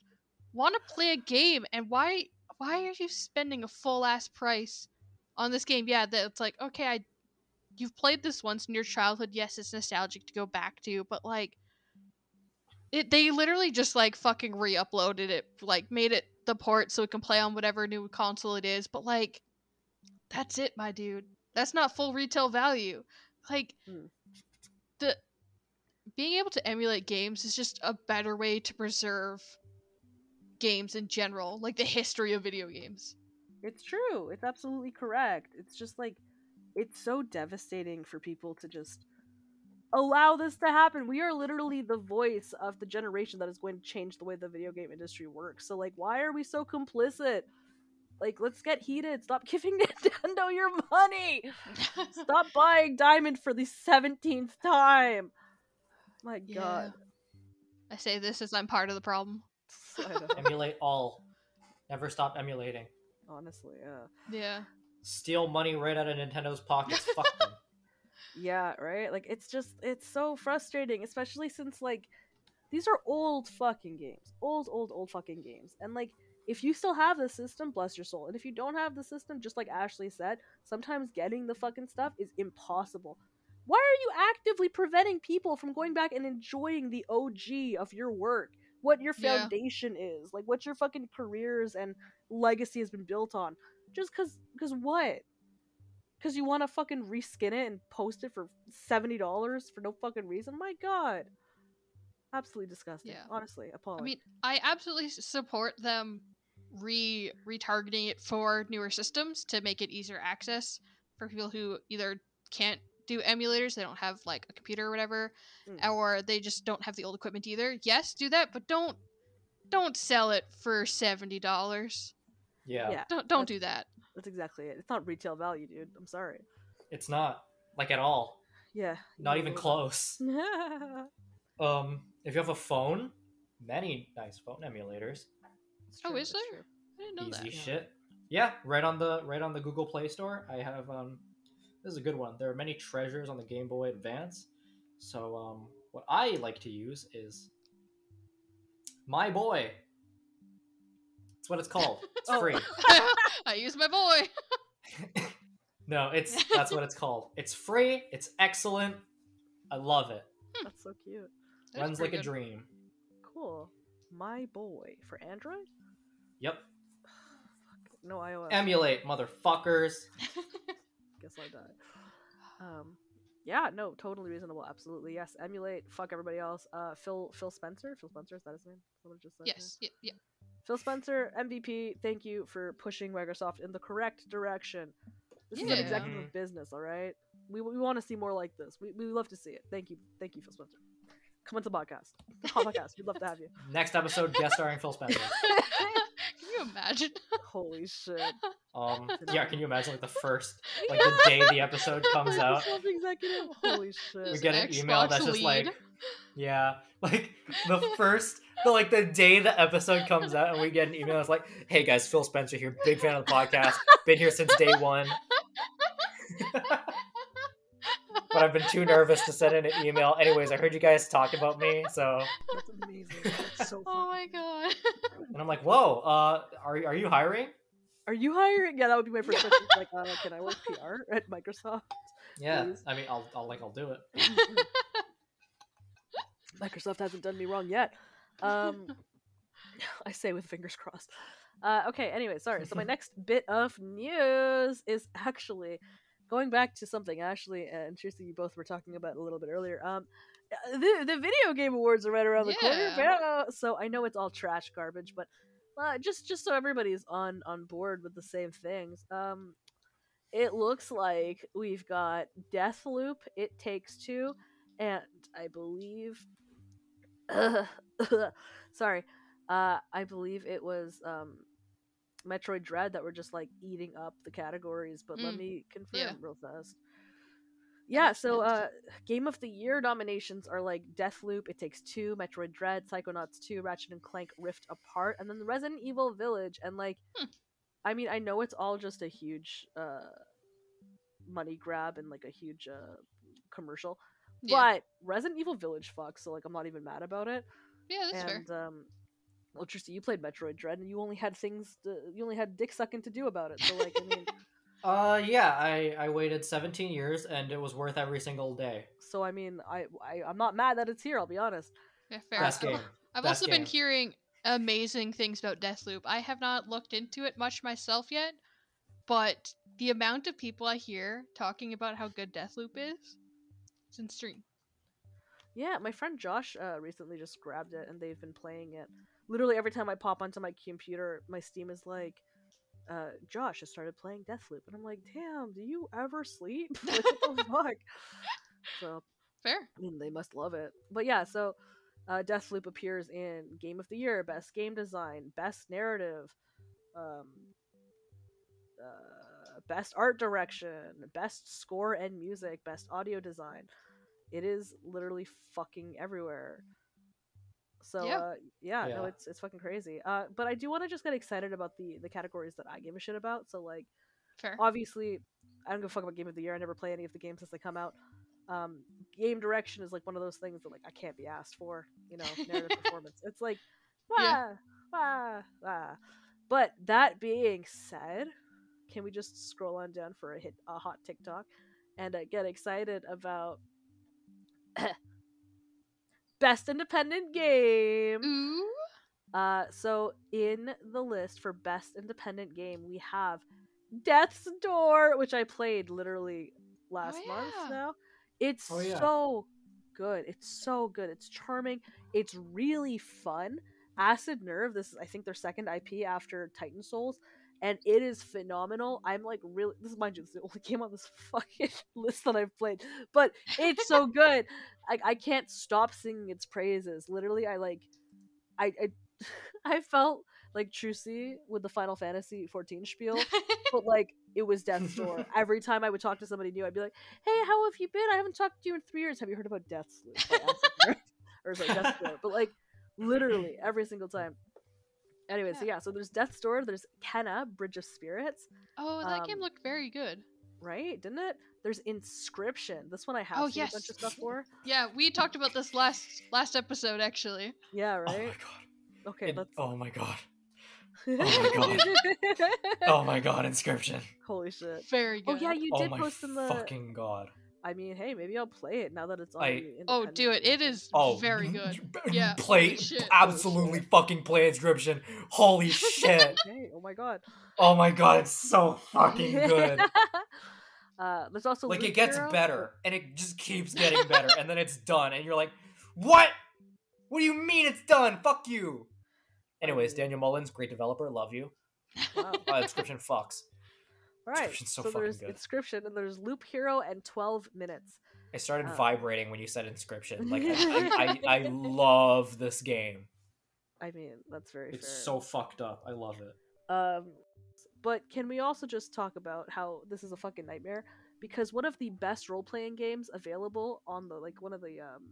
want to play a game, and why why are you spending a full ass price on this game? Yeah, that it's like okay, I you've played this once in your childhood. Yes, it's nostalgic to go back to, but like. It, they literally just like fucking re-uploaded it, like made it the port so it can play on whatever new console it is. But like, that's it, my dude. That's not full retail value. Like,
Hmm.
the being able to emulate games is just a better way to preserve games in general, like the history of video games.
It's true. It's absolutely correct. It's just like it's so devastating for people to just allow this to happen. We are literally the voice of the generation that is going to change the way the video game industry works. So like why are we so complicit? Like let's get heated. Stop <laughs> giving Nintendo your money. <laughs> Stop buying Diamond for the 17th time. My
Yeah.
god.
I say this as I'm part of the problem.
I <laughs> know. <laughs>
Emulate all. Never stop emulating.
Honestly, yeah.
Yeah.
Steal money right out of Nintendo's pockets. <laughs> Fuck them.
Yeah, right? Like it's just it's so frustrating, especially since like these are old fucking games. Old, old, old fucking games. And like if you still have the system, bless your soul. And if you don't have the system, just like Ashley said, sometimes getting the fucking stuff is impossible. Why are you actively preventing people from going back and enjoying the OG of your work? What your
Yeah.
foundation is, like what your fucking careers and legacy has been built on. Just cause cause what? Cause you wanna fucking reskin it and post it for seventy dollars for no fucking reason? My god. Absolutely disgusting.
Yeah.
Honestly, appalling.
I mean, I absolutely support them re retargeting it for newer systems to make it easier access for people who either can't do emulators, they don't have like a computer or whatever,
Mm.
or they just don't have the old equipment either. Yes, do that, but don't don't sell it for seventy dollars.
Yeah.
Yeah.
Don't don't
That's-
do that.
That's exactly it. It's not retail value, dude. I'm sorry.
It's not like at all.
Yeah.
Not even
what-
close. <laughs> Um, if you have a phone, many nice phone emulators.
It's
Oh, is there?
true.
I didn't know
Easy
that.
Yeah.
shit. Yeah, right on the right on the Google Play Store. I have um this is a good one. There are many treasures on the Game Boy Advance. So um what I like to use is My Boy. That's what it's called. <laughs> It's
Oh.
free. <laughs>
I use my boy. <laughs>
no, it's that's what it's called. It's free, it's excellent. I love it.
That's so cute.
That's
Runs like
pretty
a dream.
Cool. My boy for Android?
Yep. <sighs>
No iOS.
Emulate, motherfuckers.
Guess I die. Um, yeah, no, totally reasonable. Absolutely, yes. Emulate. Fuck everybody else. Uh, Phil Phil Spencer. Phil Spencer is that his name? Someone just said.
yes, yeah, yeah.
Phil Spencer, MVP. Thank you for pushing Microsoft in the correct direction. This is an
Yeah.
executive
Mhm.
business, all right. We, we want to see more like this. We we love to see it. Thank you, thank you, Phil Spencer. Come on to the podcast. The podcast. We'd love to have you.
Next episode, guest starring Phil Spencer. <laughs>
Can you imagine?
Holy shit. <laughs>
Um, yeah, can you imagine like the first, <laughs> like the day the episode <laughs> comes out,
executive. Holy shit.
we
This
get an email
Xbox
that's just like, yeah, like the first, the like the day the episode comes out, and we get an email that's like, hey guys, Phil Spencer here, big fan of the podcast, been here since day one, but I've been too nervous to send in an email. Anyways, I heard you guys talk about me, so,
That's amazing. That's so <laughs>
Oh my god.
and I'm like, whoa, uh, are are you hiring?
Are you hiring? Yeah, that would be my first question. like, uh, can I work PR <laughs> at Microsoft?
Yeah,
Please.
I mean, I'll, I'll like, I'll do it. <laughs>
Microsoft hasn't done me wrong yet. Um, I say with fingers crossed. Uh, okay, anyway, sorry. So my next bit of news is actually going back to something Ashley and Tristan you both were talking about a little bit earlier. Um, uh, the the video game awards are right around the corner.
Yeah.
Yeah, So I know it's all trash garbage, but uh, just just so everybody's on on board with the same things. Um, it looks like we've got Deathloop, It Takes Two, and I believe, <coughs> sorry, uh, I believe it was um, Metroid Dread that were just like eating up the categories. But let
Mm,
me confirm
yeah.
real fast. Yeah, so uh, Game of the Year nominations are like Deathloop, It Takes Two, Metroid Dread, Psychonauts 2, Ratchet and Clank Rift Apart, and then the Resident Evil Village. And like,
Hmm.
I mean, I know it's all just a huge uh, money grab and like a huge uh, commercial,
Yeah.
but Resident Evil Village fucks, so like I'm not even mad about it.
yeah, that's fair.
and um, well, Tristan, you played Metroid Dread, and you only had things, to, you only had dick sucking to do about it. So like, I mean, <laughs>
Uh, yeah, I I waited 17 years, and it was worth every single day.
so I mean, I, I I'm not mad that it's here. I'll be honest.
Yeah, fair.
Best
I've-
game.
I've
Best
also been hearing amazing things about Deathloop. I have not looked into it much myself yet, but the amount of people I hear talking about how good Deathloop is, it's insane.
Yeah, my friend Josh uh, recently just grabbed it, and they've been playing it. Literally every time I pop onto my computer, my Steam is like, uh, "Josh has started playing Deathloop," and I'm like, "Damn, do you ever sleep? <laughs> like, what the <laughs> fuck?" So
Fair.
I mean, they must love it. But yeah, so uh, Deathloop appears in Game of the Year, Best Game Design, Best Narrative, um, uh, Best Art Direction, Best Score and Music, Best Audio Design. It is literally fucking everywhere. So
Yeah.
uh, yeah, no, it's it's fucking crazy. Uh, but I do want to just get excited about the the categories that I give a shit about. So like
Fair.
obviously I don't give a fuck about Game of the Year. I never play any of the games since they come out. Um, game direction is like one of those things that like I can't be asked for. You know, narrative <laughs> performance. It's like, wah,
Yeah.
wah, wah. But that being said, can we just scroll on down for a hit a hot TikTok and uh, get excited about best independent game?
Ooh.
Uh, so in the list for best independent game, we have Death's Door, which I played literally last month.
yeah.
Now it's
Oh, yeah.
so good. It's so good. It's charming. It's really fun. Acid Nerve. This is I think their second IP after Titan Souls. And it is phenomenal. I'm like really. This is mind you, this is the only <laughs> game on this fucking <laughs> list that I've played, but it's so <laughs> good. I I can't stop singing its praises. Literally, I like, I I, I felt like Trucy with the Final Fantasy 14 spiel, but like it was Death's Door. Every time I would talk to somebody new, I'd be like, "Hey, how have you been? I haven't talked to you in three years. Have you heard about Death's Loop?" by Acid Nerve?" or sorry, Death's Door. But like literally every single time. Anyway, so
Yeah.
yeah, so there's Death's Door, there's Kena, Bridge of Spirits,
oh, that game
Um,
looked very good.
right? Didn't it? There's Inscryption. This one I have
Oh,
seen a bunch
yes.
of stuff for.
Yeah, we talked about this last last episode actually.
Yeah, right.
Oh my
right.
god.
okay,
In-
let's.
oh my god. <laughs> Oh my god. <laughs> Oh my god, inscryption.
Holy shit!
Very good.
Oh yeah, you
oh
did
my
post in the.
fucking god.
I mean, hey, maybe I'll play it now that it's on.
I-
Oh, do it. It is
Oh,
very good. <laughs> Yeah,
Play
holy shit.
absolutely fucking play inscryption. Holy shit. <laughs>
Okay. Oh my god.
Oh my god, it's so fucking good. <laughs>
uh, there's also
like
Loop
it gets
Hero.
better and it just keeps getting better and then it's done and you're like, "What? What do you mean it's done? Fuck you." Anyways, Daniel Mullins, great developer, love you.
Wow.
Uh, inscryption fucks.
Right.
So
so there's
good.
Inscryption and there's Loop Hero and 12 minutes.
I started
Uh,
vibrating when you said inscryption. Like I, I, I, <laughs> I love this game.
I mean, that's very
It's
fair.
so fucked up. I love it.
Um, but can we also just talk about how this is a fucking nightmare? Because one of the best role playing games available on the like one of the um,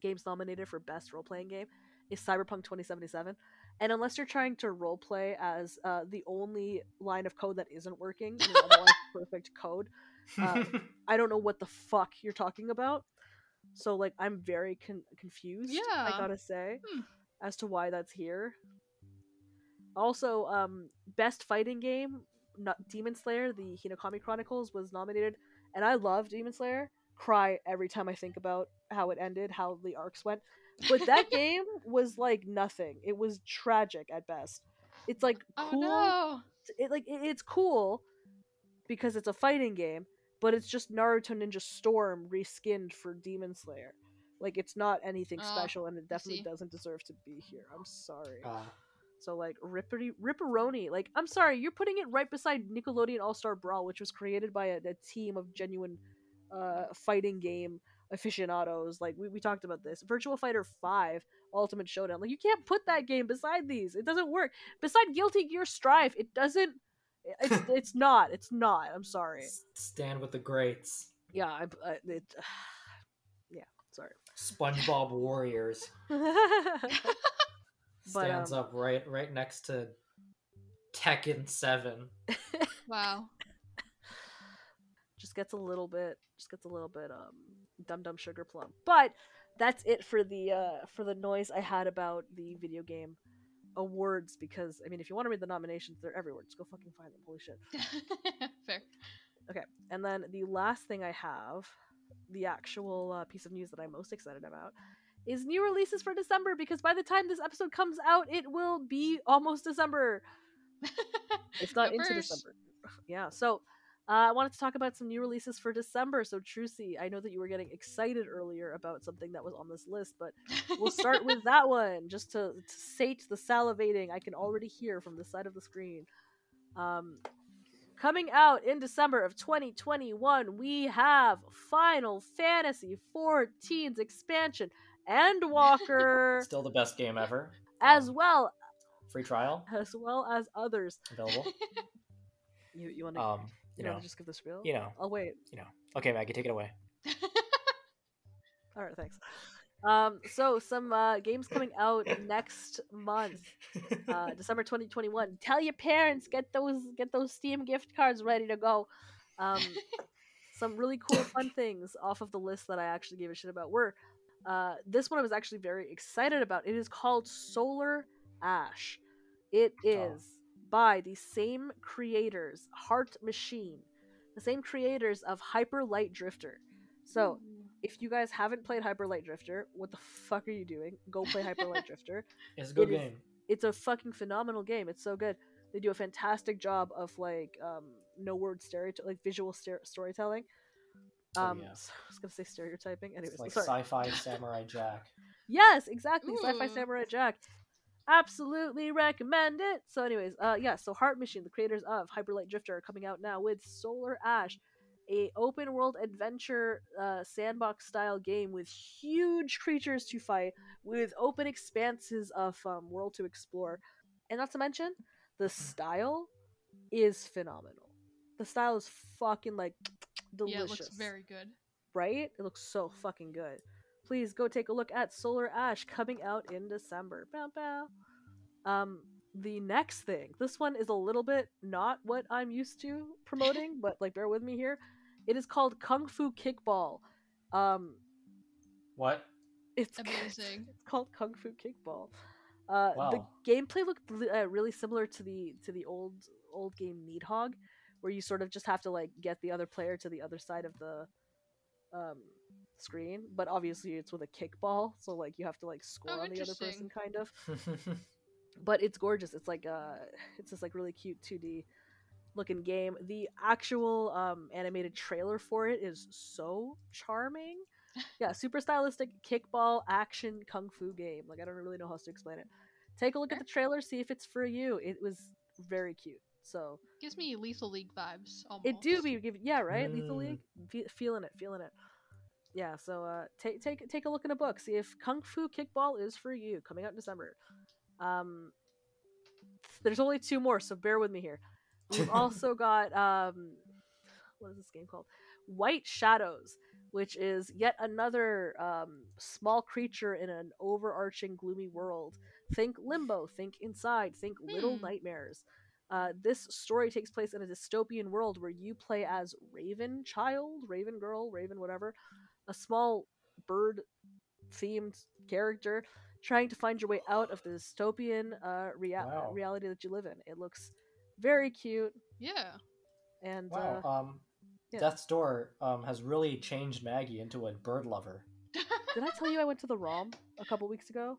games nominated for best role playing game is Cyberpunk 2077. And unless you're trying to role play as uh, the only line of code that isn't working, <laughs> perfect code, Uh, <laughs> I don't know what the fuck you're talking about. So like I'm very con- confused. I gotta say,
Hmm.
as to why that's here. Also, um, best fighting game, not Demon Slayer, the Hinokami Chronicles was nominated, and I love Demon Slayer. Cry every time I think about how it ended, how the arcs went. But that <laughs> game was like nothing. It was tragic at best. It's like
oh
cool
no.
it like it, it's cool because it's a fighting game, but it's just Naruto Ninja Storm reskinned for Demon Slayer. Like it's not anything
Oh,
special, and it definitely
see.
doesn't deserve to be here. I'm sorry.
Uh,
So like Rippery Ripperoni, like I'm sorry, you're putting it right beside Nickelodeon All Star Brawl, which was created by a, a team of genuine uh, fighting game aficionados. Like we, we talked about this. Virtual Fighter 5 Ultimate Showdown. Like you can't put that game beside these. It doesn't work. Beside Guilty Gear Strive, it doesn't it's <laughs> it's not. It's not. I'm sorry.
stand with the greats.
Yeah, I, I it <sighs> Yeah, sorry.
SpongeBob Warriors <laughs>
But,
stands
um,
up right right next to Tekken Seven. <laughs>
Wow.
Just gets a little bit just gets a little bit um dum dum sugar plum but that's it for the uh for the noise i had about the video game awards because i mean if you want to read the nominations they're everywhere just go fucking find them holy shit <laughs>
Fair. Okay.
And then the last thing i have the actual uh, piece of news that i'm most excited about is new releases for december because by the time this episode comes out it will be almost december <laughs> it's not into
Yuppers.
December. <sighs> Yeah. So uh, I wanted to talk about some new releases for December. So Trucy, I know that you were getting excited earlier about something that was on this list, but we'll start with <laughs> that one just to, to sate the salivating I can already hear from the side of the screen. Um, coming out in December of 2021, we have Final Fantasy XIV's expansion <laughs> Endwalker,
Still the best game ever.
as
Um,
well
Free trial
as well as others.
available. <laughs>
You you want to
Um,
you
you know,
just give this spiel?
you know.
I'll wait.
You know, okay, Maggie, take it away. <laughs>
All right, thanks. Um, so some uh, games coming out next month, uh, <laughs> December 2021. Tell your parents get those get those Steam gift cards ready to go. Um, <laughs> some really cool fun things off of the list that I actually gave a shit about were uh, this one I was actually very excited about. It is called Solar Ash. It is by the same creators, Heart Machine, the same creators of Hyper Light Drifter. So, if you guys haven't played Hyper Light Drifter, what the fuck are you doing? Go play Hyper Light Drifter. <laughs>
It's a good
It is-
game.
It's a fucking phenomenal game. It's so good. They do a fantastic job of like um, no word stereotype, like visual stere- storytelling.
Oh,
Um,
yeah.
s- I was gonna say stereotyping. Anyways,
It's like
sorry.
sci-fi <laughs> Samurai Jack.
Yes, exactly. Sci-Fi Samurai Jack. Absolutely recommend it. So, anyways, uh, yeah. So, Heart Machine, the creators of Hyper Light Drifter, are coming out now with Solar Ash, a open world adventure uh, sandbox style game with huge creatures to fight, with open expanses of um, world to explore, and not to mention the style is phenomenal. The style is fucking like delicious <tsk>
Yeah, it looks very good.
right? It looks so fucking good. Please go take a look at Solar Ash coming out in December. Bow bow. Um, the next thing, this one is a little bit not what I'm used to promoting, <laughs> but like bear with me here. It is called Kung Fu Kickball. Um,
What?
it's <laughs>
Amazing.
it's called Kung Fu Kickball. Uh, The gameplay looked uh, really similar to the to the old old game Nidhogg, where you sort of just have to like get the other player to the other side of the um, screen. But obviously, it's with a kickball, so like you have to like score
Oh,
on the other person, kind of. <laughs> But it's gorgeous. It's like uh, it's this like really cute 2D looking game. The actual um, animated trailer for it is so charming. <laughs> Yeah, super stylistic kickball action kung fu game. Like I don't really know how to explain it. Take a look at the trailer, see if it's for you. It was very cute. So
Gives me Lethal League vibes. Almost.
it do be give yeah right Lethal
Mm.
League Fe- feeling it feeling it. Yeah, so uh, take take take a look in a book. See if Kung Fu Kickball is for you. Coming out in December. Um, there's only two more, so bear with me here. We've <laughs> also got um, what is this game called? White Shadows, which is yet another um, small creature in an overarching gloomy world. Think Limbo, think Inside, think Little
Hmm.
Nightmares. Uh, this story takes place in a dystopian world where you play as Raven Child, Raven Girl, Raven whatever, a small bird themed character trying to find your way out of the dystopian uh, rea-
Wow.
reality that you live in. It looks very cute
Yeah.
and
wow.
uh,
Um,
yeah.
Death's Door um has really changed Maggie into a bird lover.
did I tell you I went to the ROM a couple weeks ago?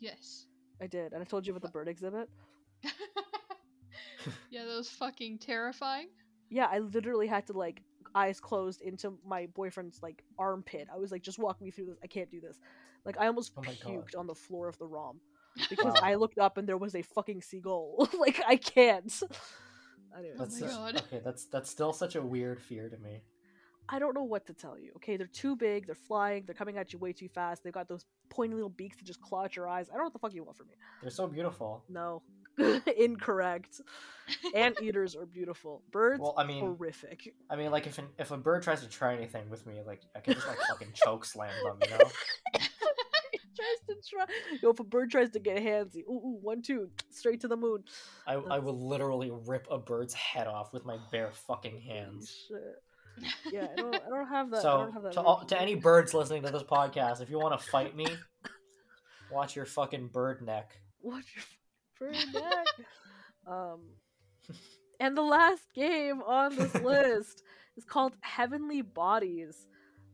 yes.
I did, and I told you about the bird exhibit. <laughs>
yeah, that was fucking terrifying.
Yeah, I literally had to like eyes closed into my boyfriend's like armpit. I was like, just walk me through this. I can't do this. Like I almost
Oh my God.
puked on the floor of the ROM <laughs> because
Wow.
I looked up and there was a fucking seagull. <laughs> like I can't. <laughs> Anyway,
Oh my God.
okay. That's that's still such a weird fear to me.
I don't know what to tell you. Okay, they're too big. They're flying. They're coming at you way too fast. They've got those pointy little beaks that just claw at your eyes. I don't know what the fuck you want from me.
They're so beautiful.
No, <laughs> incorrect. <laughs> Ant eaters are beautiful. Birds,
Well, I mean,
horrific.
I mean, like if an, if a bird tries to try anything with me, like I can just like fucking choke slam them, you know? <laughs>
tries to try. Yo, if a bird tries to get handsy, ooh, ooh, one, two, straight to the moon.
I I will literally rip a bird's head off with my bare <sighs> fucking hands.
Shit. Yeah, I don't, I don't have that. I
So
don't have that.
to all, to any birds listening to this podcast, if you want to fight me, watch your fucking bird neck.
What's your um, and the last game on this <laughs> list is called Heavenly Bodies.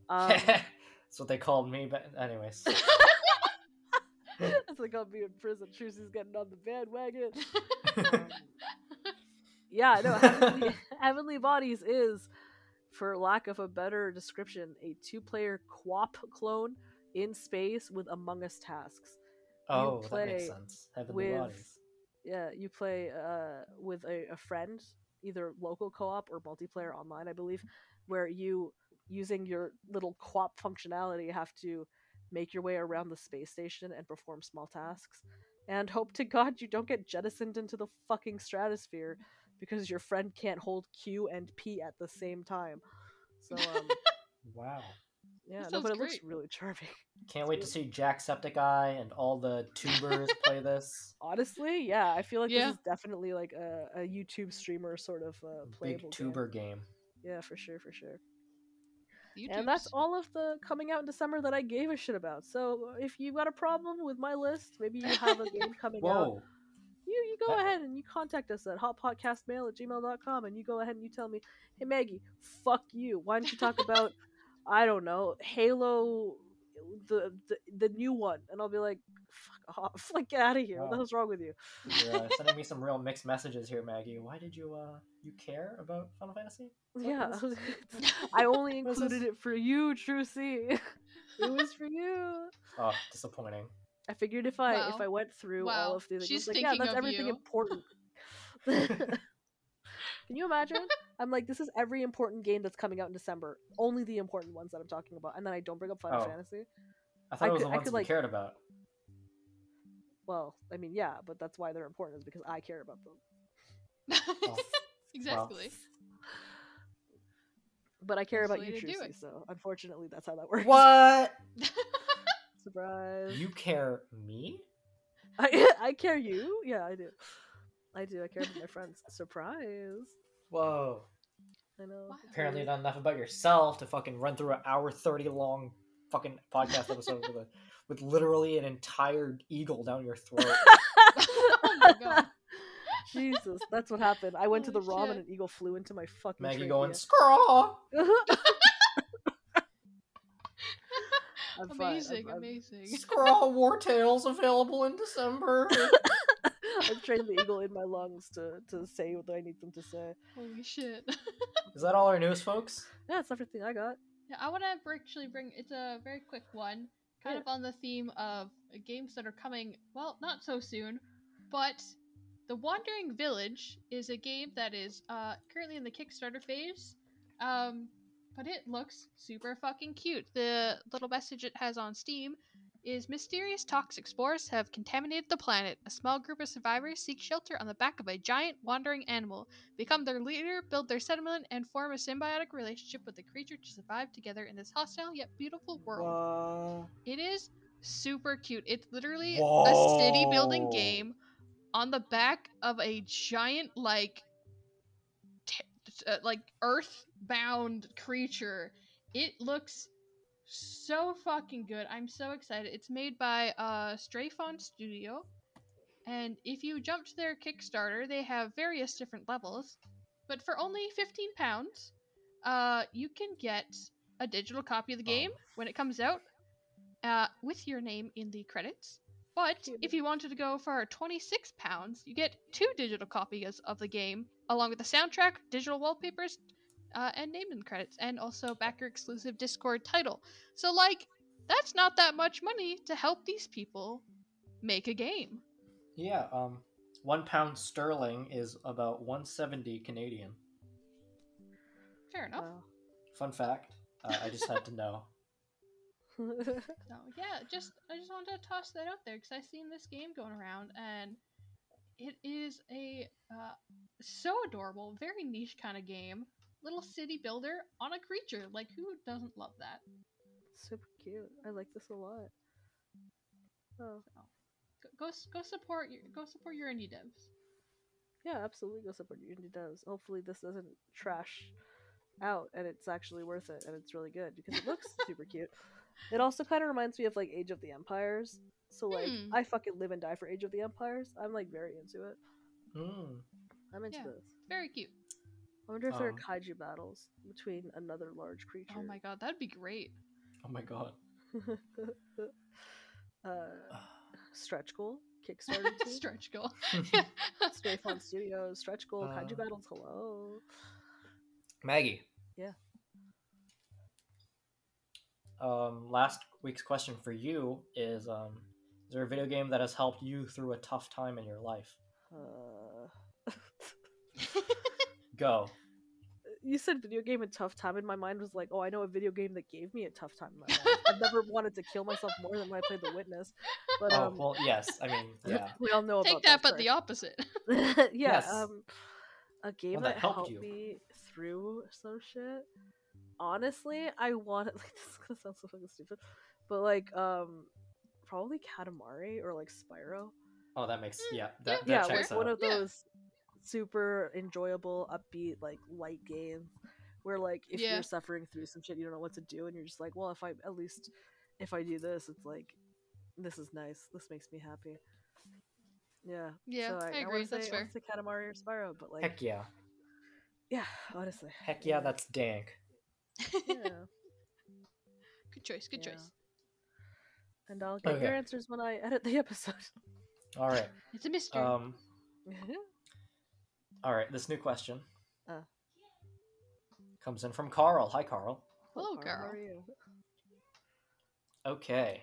Um, <laughs>
That's what they called me. But anyways, <laughs>
That's like I'll be in prison. Trucy's getting on the bandwagon. Um, yeah, no, Heavenly, Heavenly Bodies is, for lack of a better description, a two-player co-op clone in space with Among Us tasks.
oh, that makes sense. Heavenly
with-
bodies.
Yeah, you play uh, with a, a friend, either local co-op or multiplayer online, I believe, where you, using your little co-op functionality, have to make your way around the space station and perform small tasks. And hope to God you don't get jettisoned into the fucking stratosphere because your friend can't hold Q and P at the same time. So, um, <laughs>
Wow.
Yeah, no, but
sounds
it looks really charming. <laughs>
Can't wait to see Jacksepticeye and all the tubers <laughs> play this.
Honestly, yeah, I feel like
Yeah.
this is definitely like a, a YouTube streamer sort of uh, playable
Big
game.
tuber game.
Yeah, for sure, for sure.
YouTubes.
And that's all of the coming out in December that I gave a shit about. So if you've got a problem with my list, maybe you have a <laughs> game coming out. You you go
That-
ahead and you contact us at hotpotcastmail at gmail.com and you go ahead and you tell me, hey Maggie, fuck you. Why don't you talk about I don't know, Halo the the, the new one? And I'll be like, fuck off. <laughs> Like get out of here. What the hell's wrong with you?
You're uh, sending me <laughs> some real mixed messages here, Maggie. Why did you uh you care about Final Fantasy? What
Yeah. <laughs> I only included it for you, Trucy. it was for you.
Oh, disappointing.
I figured if I if I went through
Wow.
all of the things,
She's
like, yeah, that's
of
everything
you.
important. Can you imagine? I'm like, this is every important game that's coming out in December. Only the important ones that I'm talking about, and then I don't bring up Final
Oh.
Fantasy.
I thought
I
it was
could-
the
I
ones
could,
we
like-
cared about.
Well, I mean, yeah, but that's why they're important is because I care about them. <laughs>
Oh,
exactly.
But I care
That's
about you,
to
Trucy. So unfortunately, that's how that works.
What? <laughs>
Surprise!
You care me? <laughs>
I I care you. Yeah, I do. I do. I care about my friends. <laughs> Surprise!
Whoa.
I know.
Wow.
Apparently not enough about yourself to fucking run through an hour thirty long fucking podcast episode with a, <laughs> with literally an entire eagle down your throat.
oh my god.
Jesus, that's what happened. I went to the
Holy
ROM and an eagle flew into my fucking
Maggie
trachea.
going scraw. <laughs>
I'm fine, I'm-
amazing,
I'm-
amazing.
Scraw War Tales available in December. <laughs>
I've trained the eagle in my lungs to, to say what I need them to say.
Holy shit. <laughs>
Is that all our news, folks?
Yeah, that's everything I got.
Yeah, I want to actually bring. It's a very quick one, kind
Yeah.
of on the theme of uh, games that are coming. Well, not so soon, but the Wandering Village is a game that is uh, currently in the Kickstarter phase. Um, but it looks super fucking cute. The little message it has on Steam is mysterious toxic spores have contaminated the planet. A small group of survivors seek shelter on the back of a giant wandering animal become their leader, build their settlement, and form a symbiotic relationship with the creature to survive together in this hostile yet beautiful world.
Whoa.
It is super cute. It's literally a city building game on the back of a giant, like, t- uh, like earth-bound creature. It looks so fucking good. I'm so excited. It's made by uh, Stray Fawn Studio. And if you jump to their Kickstarter, they have various different levels. But for only fifteen pounds, uh, you can get a digital copy of the game when it comes out, uh, with your name in the credits. But if you wanted to go for twenty-six pounds, you get two digital copies of the game, along with the soundtrack, digital wallpapers, uh, and name in the credits, and also backer exclusive Discord title. So, like, that's not that much money to help these people make a game.
Yeah, um, one pound sterling is about 170 Canadian.
Fair enough.
Wow.
Fun fact. Uh, I just had to <laughs> know. <laughs>
So yeah, just I just wanted to toss that out there because I've seen this game going around and it is a uh, so adorable, very niche kind of game. Little city builder on a creature. Like who doesn't love that?
Super cute. I like this a lot. Oh,
Go go, go support your go support your indie devs.
yeah, absolutely go support your indie devs. Hopefully this doesn't trash out and it's actually worth it and it's really good because it looks <laughs> super cute. It also kind of reminds me of like Age of the Empires. So like
Hmm.
I fucking live and die for Age of the Empires. I'm like very into it.
Hmm.
I'm into
Yeah.
this.
Very cute.
I wonder if there
Um,
are kaiju battles between another large creature.
Oh my god, that'd be great.
Oh my god. <laughs>
uh, <sighs> stretch goal, Kickstarter <laughs> team,
Stretch goal. <laughs>
Stray Fawn Studios, stretch goal, kaiju
Uh,
battles. Hello.
Maggie.
Yeah.
Um, last week's question for you is um, Is there a video game that has helped you through a tough time in your life?
Uh,
Go.
you said video game and tough time, and my mind was like, oh, I know a video game that gave me a tough time in my life. I've never <laughs> wanted to kill myself more than when I played The Witness. But
Oh,
um,
well, yes. I mean, <laughs> yeah.
we all know
Take
about
that, but
story.
the opposite. <laughs>
yeah,
Yes.
um, a game
One
that,
that helped
helped me through some shit. Honestly, I wanted like this is gonna sound so fucking stupid, but like um, probably Katamari or like Spyro.
Oh, that makes, yeah.
yeah,
That, that
yeah,
checks
like one
out.
of
Yeah.
those super enjoyable, upbeat, like light games where like if
Yeah.
you're suffering through some shit, you don't know what to do, and you're just like, well, if I at least if I do this, it's like this is nice. This makes me happy. Yeah.
Yeah,
so
I
I,
agree,
wanna
that's
say,
fair.
I wanna Katamari or Spyro, but like,
Heck yeah.
yeah, honestly.
Heck yeah, that's dank.
yeah. <laughs>
good choice. Good
Yeah.
choice.
And I'll get your answers when I edit the episode.
All right. <laughs>
It's a mystery.
Um. <laughs> All right. This new question
Uh.
comes in from Carl. Hi, Carl.
Hello,
Carl.
How
are you?
Okay.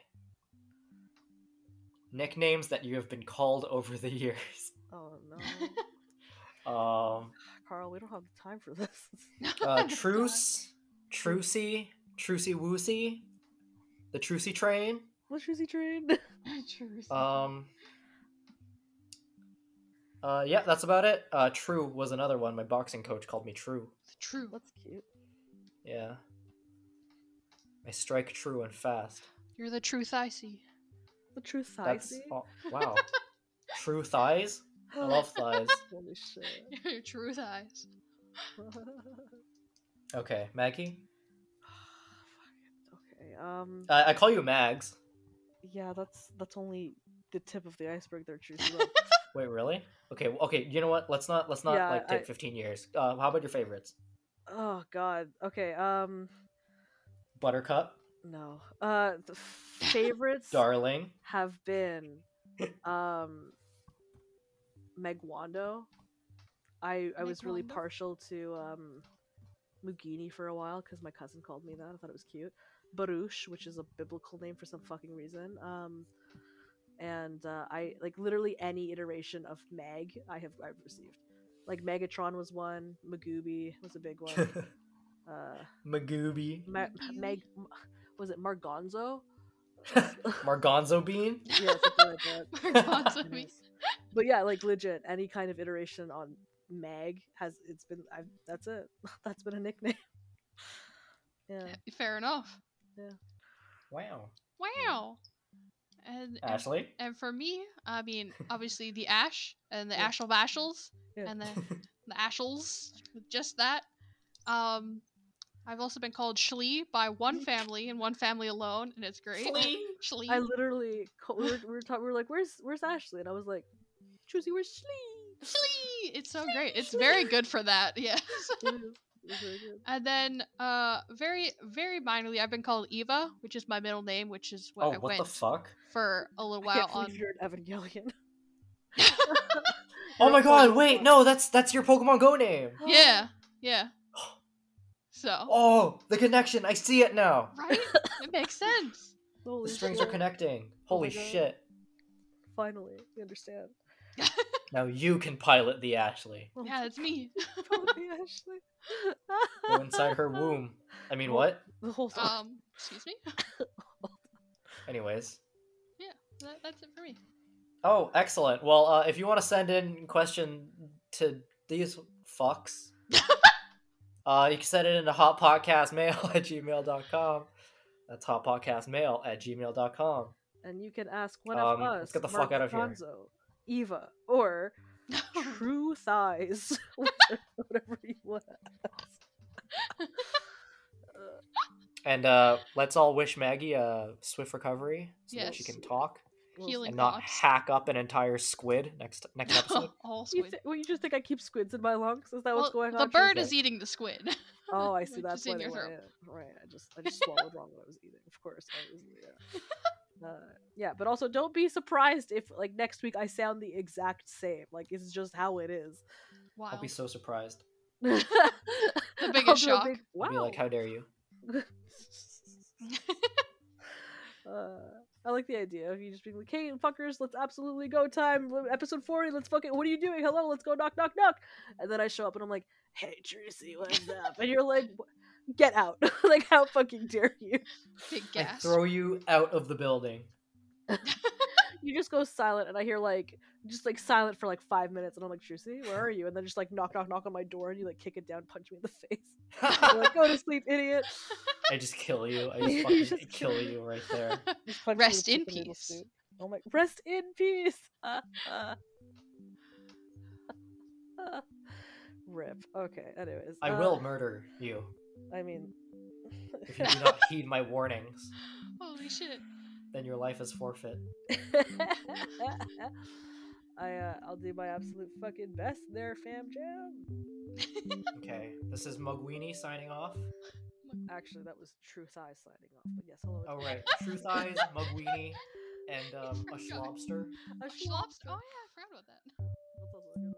Nicknames that you have been called over the years.
Oh no, <laughs>
Um.
Carl, we don't have time for this. <laughs>
Uh, Truce, Trucy, Trucy Woosy, the Trucy Train.
What's Trucy Train? <laughs>
Truth.
Um. Uh, yeah, that's about it. Uh, True was another one. My boxing coach called me True.
True.
That's cute.
Yeah. I strike true and fast.
You're the truth I see.
The truth I
That's
see.
oh, wow. <laughs> true thighs. I love thighs. <laughs>
Holy shit.
Your truth eyes.
Okay, Maggie. <sighs>
okay. Um.
Uh, I call you Mags.
Yeah, that's that's only the tip of the iceberg. There, <laughs> Trucy. Love.
Wait, really? Okay, okay. You know what? Let's not let's not
Yeah,
like take
I-
15 years. Uh, how about your favorites?
oh God. Okay. Um.
Buttercup,
No. Uh. The favorites
Darling.
have been, um. Meg Wando. I I was really
Megwando?
partial to um, Mugini for a while because my cousin called me that. I thought it was cute. Baruch, which is a biblical name for some fucking reason. Um, and uh, I like literally any iteration of Meg I have I've received. Like Megatron was one. Magooby was a big one. <laughs> uh,
Magooby.
Ma- Meg was it Margonzo? <laughs>
Margonzo bean. <laughs>
Yeah, something like that.
Margonzo bean.
But yeah, like legit, any kind of iteration on Meg has it's been I've that's it. That's been a nickname. Yeah.
Fair enough. Yeah.
Wow.
Wow. And, and
Ashley.
and for me, I mean, <laughs> obviously the Ash and the
Yeah.
Ashel Bashels
Yeah.
and the <laughs> the Ashels, just that. Um, I've also been called Shlee by one <laughs> family and one family alone, and it's great.
Shlee.
Shlee.
I literally co- we were, we were, talk, we were like, "Where's where's Ashley?" And I was like, "Choosy, where's Shlee?"
Shlee. It's so great. It's very good for that. Yes.
It is. It's very good.
And then, uh, very, very minorly, I've been called Eva, which is my middle name, which is what
Oh,
I
what
went
the fuck?
for a little while on.
believe you're an Evangelion. <laughs>
Oh my god! <laughs> Wait, no, that's that's your Pokemon Go name. <gasps>
Yeah, yeah. So,
Oh, the connection! I see it now.
right? It <laughs> makes sense.
Holy
The strings
shit.
are connecting.
Oh
Holy
God.
shit!
Finally, we understand.
Now you can pilot the Ashley.
Oh
Yeah, it's me. <laughs> <laughs>
God, Ashley. <laughs>
Go inside her womb. I mean, what?
The whole song.
Um, excuse me.
Anyways.
That, that's it for me.
Oh, excellent. Well, uh, if you want to send in question to these fucks, uh, you can send it into hotpotcastmail at gmail.com. That's hotpotcastmail at gmail.com.
and you can ask one
Um,
of us,
let's get the fuck out of here.
Margonzo, Eva, or <laughs> True Thighs, <laughs> <laughs> whatever you want to ask.
And uh, let's all wish Maggie a swift recovery so that she can talk
Healing
and not
thoughts.
hack up an entire squid next next episode.
All
You th- well, you just think I keep squids in my lungs? Is that
well,
what's going on?
the
bird
is eating the squid.
Oh, I see. That's
is in
why they
your
went
throat.
Right. I just I just swallowed wrong what I was eating. Of course. I was, yeah. Uh, yeah, but also don't be surprised if like next week I sound the exact same. Like it's just how it is.
Wow.
I'll be so surprised. <laughs>
the
biggest shock.
wow.
I'll be like, how dare you? <laughs>
uh, I like the idea of you just being like, "Hey, fuckers, let's absolutely go time. Episode forty. Let's fucking. What are you doing? Hello, let's go. Knock, knock, knock." And then I show up and I'm like, "Hey, Tracy, what's up?" And you're like, "Wh- "Get out! <laughs> like, how fucking dare you?"
Big
I
gas.
throw you out of the building. <laughs>
You just go silent, and I hear like just like silent for like five minutes, and I'm like, Tracy, where are you? And then just like knock, knock, knock on my door, and you like kick it down, punch me in the face. <laughs> You're like, go to sleep, idiot.
I just kill you. I just
just
fucking
kill
kill you right there.
Just punch me
Rest in
chicken noodle
peace.
soup. Oh my, rest in peace. Rip. Okay. Anyways,
I
uh,
will murder you
I mean,
if you <laughs> do not heed my warnings. <laughs>
Holy shit.
Then your life is forfeit. <laughs>
I uh, I'll do my absolute fucking best there, fam jam.
Okay, this is Mugweenie signing off.
Actually, that was Truth Eyes signing off. But yes, hello.
Oh right, Truth Eyes, Mugweenie, and um, a Schlobster.
A
A Schlobster. Oh yeah, I forgot about that.